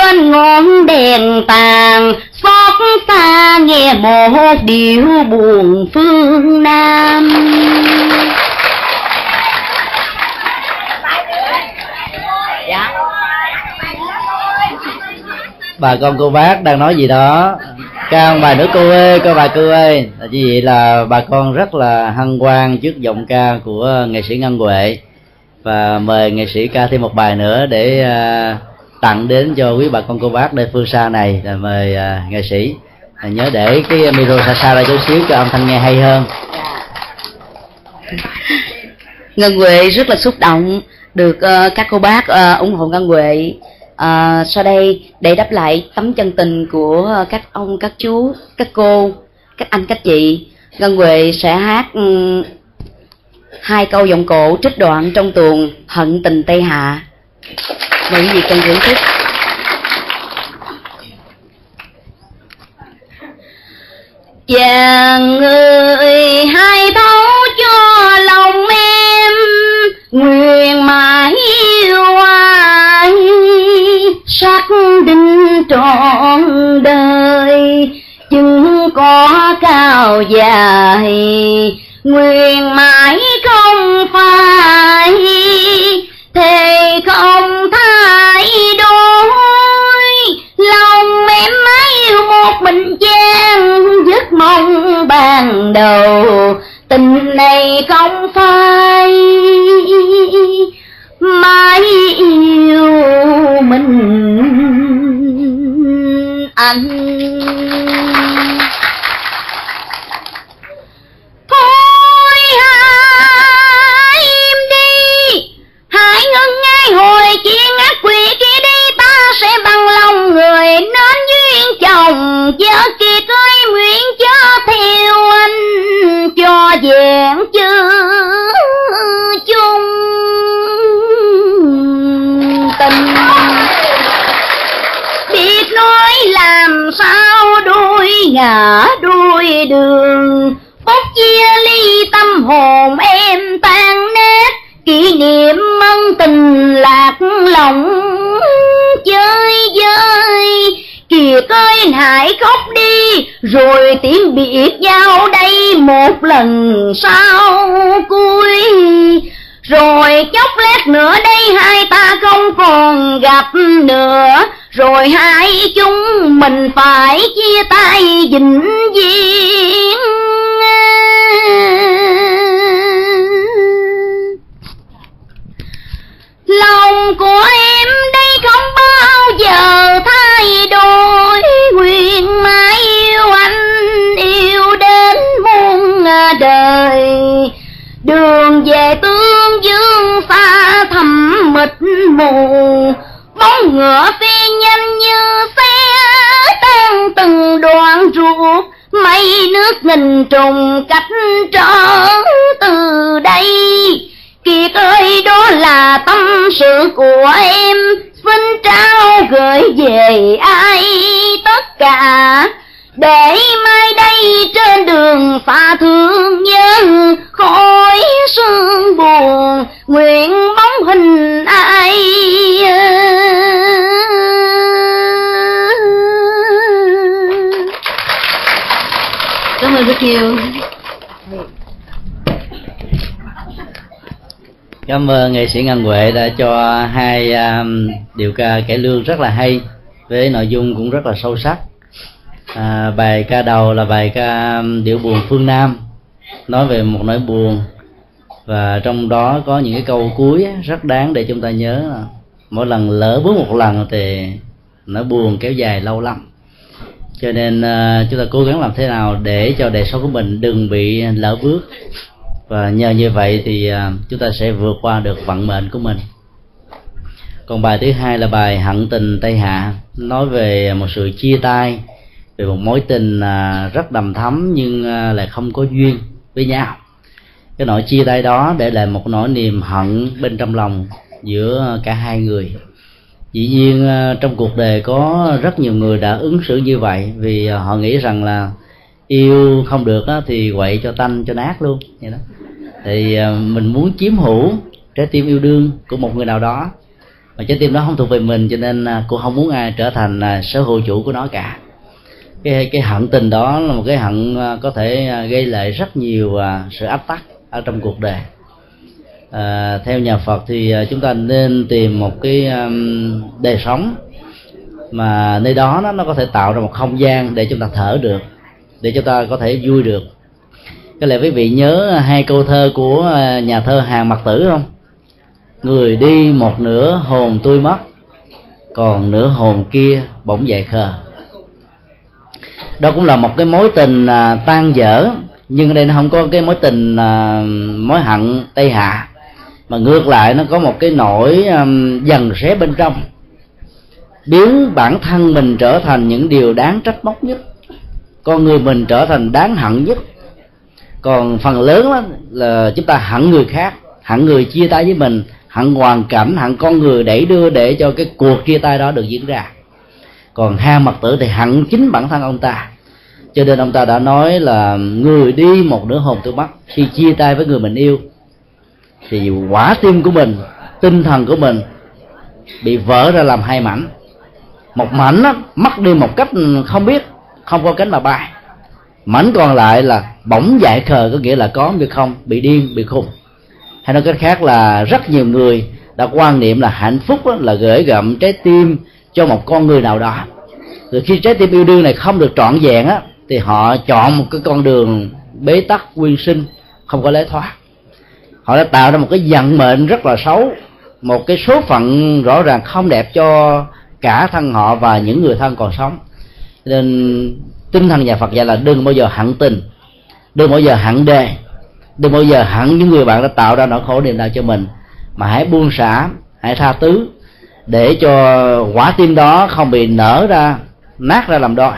bên ngọn đèn tàn xót xa nghe một điều buồn phương nam. Dạ. bà con cô bác đang nói gì đó. Ca ông bà nữa cô ơi cô bà cô ơi. Như vậy là bà con rất là hân hoan trước giọng ca của nghệ sĩ ngân huệ. Và mời nghệ sĩ ca thêm một bài nữa để uh, tặng đến cho quý bà con cô bác nơi phương xa này. Là mời uh, nghệ sĩ. À, nhớ để cái micro xa xa ra chút xíu cho âm thanh nghe hay hơn. Dạ. Ngân huệ rất là xúc động được uh, các cô bác uh, ủng hộ ngân huệ. À, sau đây để đáp lại tấm chân tình của các ông các chú các cô các anh các chị ngân huệ sẽ hát um, hai câu giọng cổ trích đoạn trong tuồng hận tình tây hạ mời quý vị cần thưởng thức chàng ơi hai thấu cho lòng em, nguyện mãi yêu ai xác định trọn đời chừng có cao dài, nguyện mãi không phai. Mong ban đầu, tình này không phai. Mãi yêu mình anh. Thôi hãy im đi, hãy ngưng ngay hồi kia, ngắt quỷ kia đi. Ta sẽ bằng lòng người nên duyên chồng, chớ kia ơi nguyện cho theo anh cho vẹn chữ chung tình. Biết nói làm sao đôi ngã đôi đường, phút chia ly tâm hồn em tan nát. Kỷ niệm ân tình lạc lòng, chơi vơi ơi hãy khóc đi, rồi tiếng biệt giao đây một lần sau cuối. Rồi chốc lát nữa đây hai ta không còn gặp nữa, rồi hai chúng mình phải chia tay vĩnh viễn. Lòng của em đây không bao giờ thay đổi mãi yêu anh, yêu đến muôn đời. Đường về tương dương xa thẳm mịt mù bóng ngựa phi nhanh như xe, tan từng đoạn ruột. Mây nước nghìn trùng cách trở từ đây. Kiệt ơi, đó là tâm sự của em. Xin trao gửi về ai, tất cả. Để mai đây trên đường xa thương nhớ khói sương buồn nguyện bóng hình ai cảm ơn rất nhiều cảm ơn nghệ sĩ ngân huệ đã cho hai um, điệu ca cải lương rất là hay với nội dung cũng rất là sâu sắc. À, bài ca đầu là bài ca um, điệu buồn phương nam. Nói về một nỗi buồn. Và trong đó có những cái câu cuối rất đáng để chúng ta nhớ. Mỗi lần lỡ bước một lần thì nỗi buồn kéo dài lâu lắm. Cho nên uh, chúng ta cố gắng làm thế nào để cho đời sống của mình đừng bị lỡ bước. Và nhờ như vậy thì uh, chúng ta sẽ vượt qua được vận mệnh của mình còn bài thứ hai là bài hận tình tây hạ, nói về một sự chia tay, về một mối tình à, rất đầm thắm nhưng à, lại không có duyên với nhau. Cái nỗi chia tay đó để lại một nỗi niềm hận bên trong lòng giữa cả hai người. Dĩ nhiên à, trong cuộc đời có rất nhiều người đã ứng xử như vậy vì họ nghĩ rằng là yêu không được thì quậy cho tanh cho nát luôn, vậy đó. Thì mình muốn chiếm hữu trái tim yêu đương của một người nào đó mà trái tim đó không thuộc về mình cho nên à, cô không muốn ai trở thành à, sở hữu chủ của nó cả. Cái cái hận tình đó là một cái hận à, có thể gây lại rất nhiều sự áp tắc ở trong cuộc đời. À, theo nhà Phật thì chúng ta nên tìm một cái đời sống mà nơi đó nó, nó có thể tạo ra một không gian để chúng ta thở được để chúng ta có thể vui được. Cái lẽ quý vị nhớ hai câu thơ của nhà thơ hàng mặc tử không? Người đi một nửa hồn tôi mất còn nửa hồn kia bỗng dậy khờ. Đó cũng là một cái mối tình à, tan dở nhưng ở đây nó không có cái mối tình à, mối hận tây hạ. Mà ngược lại nó có một cái nỗi à, dần xé bên trong. Biến bản thân mình trở thành những điều đáng trách móc nhất con người mình trở thành đáng hận nhất. Còn phần lớn đó là chúng ta hận người khác hận người chia tay với mình hận hoàn cảnh hận con người đẩy đưa để cho cái cuộc chia tay đó được diễn ra. Còn hai mặt tử thì hận chính bản thân ông ta. Cho nên ông ta đã nói là người đi một nửa hồn tôi mất khi chia tay với người mình yêu thì quả tim của mình tinh thần của mình bị vỡ ra làm hai mảnh. Một mảnh á, mất đi một cách không biết không có cánh mà bay. Mảnh còn lại là bỗng dại khờ có nghĩa là có như không bị điên bị khùng hay nói cách khác là rất nhiều người đã quan niệm là hạnh phúc là gửi gặm trái tim cho một con người nào đó. Rồi khi trái tim yêu đương này không được trọn vẹn á, thì họ chọn một cái con đường bế tắc, quyên sinh, không có lối thoát. Họ đã tạo ra một cái vận mệnh rất là xấu, một cái số phận rõ ràng không đẹp cho cả thân họ và những người thân còn sống. Nên tinh thần nhà Phật dạy là đừng bao giờ hận tình, đừng bao giờ hận đề đừng bao giờ hận những người bạn đã tạo ra nỗi khổ niềm đau cho mình. Mà hãy buông xả, hãy tha thứ, để cho quả tim đó không bị nở ra, nát ra làm đôi.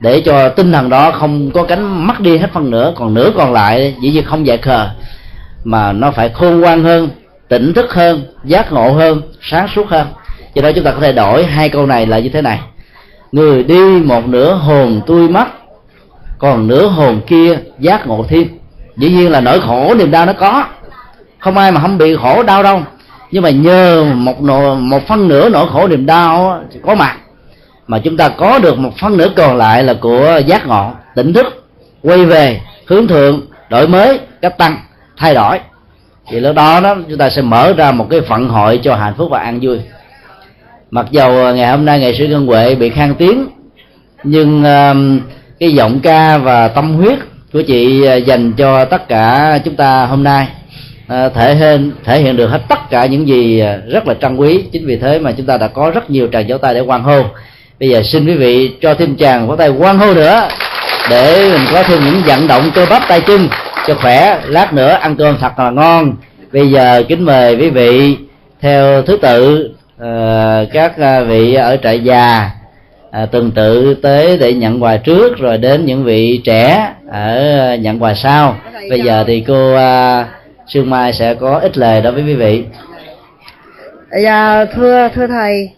Để cho tinh thần đó không có cánh mất đi hết phần nữa còn nửa còn lại, dĩ nhiên không dạy khờ. Mà nó phải khôn ngoan hơn, tỉnh thức hơn, giác ngộ hơn, sáng suốt hơn. Do đó chúng ta có thể đổi hai câu này là như thế này. Người đi một nửa hồn tôi mất còn nửa hồn kia giác ngộ thêm dĩ nhiên là nỗi khổ niềm đau nó có. Không ai mà không bị khổ đau đâu. Nhưng mà nhờ một nỗi, một phân nửa nỗi khổ niềm đau có mặt. Mà chúng ta có được một phân nửa còn lại là của giác ngộ tỉnh thức quay về hướng thượng đổi mới cách tăng thay đổi. Thì lúc đó đó chúng ta sẽ mở ra một cái phận hội cho hạnh phúc và an vui. Mặc dầu ngày hôm nay nghệ sĩ ngân huệ bị khang tiếng nhưng uh, cái giọng ca và tâm huyết của chị à, dành cho tất cả chúng ta hôm nay à, thể hiện thể hiện được hết tất cả những gì à, rất là trân quý. Chính vì thế mà chúng ta đã có rất nhiều tràng vỗ tay để quan hô. Bây giờ xin quý vị cho thêm tràng vỗ tay quan hô nữa để mình có thêm những vận động cơ bắp tay chân cho khỏe lát nữa ăn cơm thật là ngon. Bây giờ kính mời quý vị theo thứ tự uh, các vị ở trại già à, từng tự tới để nhận quà trước rồi đến những vị trẻ ở nhận quà sau. Bây giờ thì cô à, sương mai sẽ có ít lời đối với quý vị. Dạ thưa thưa thầy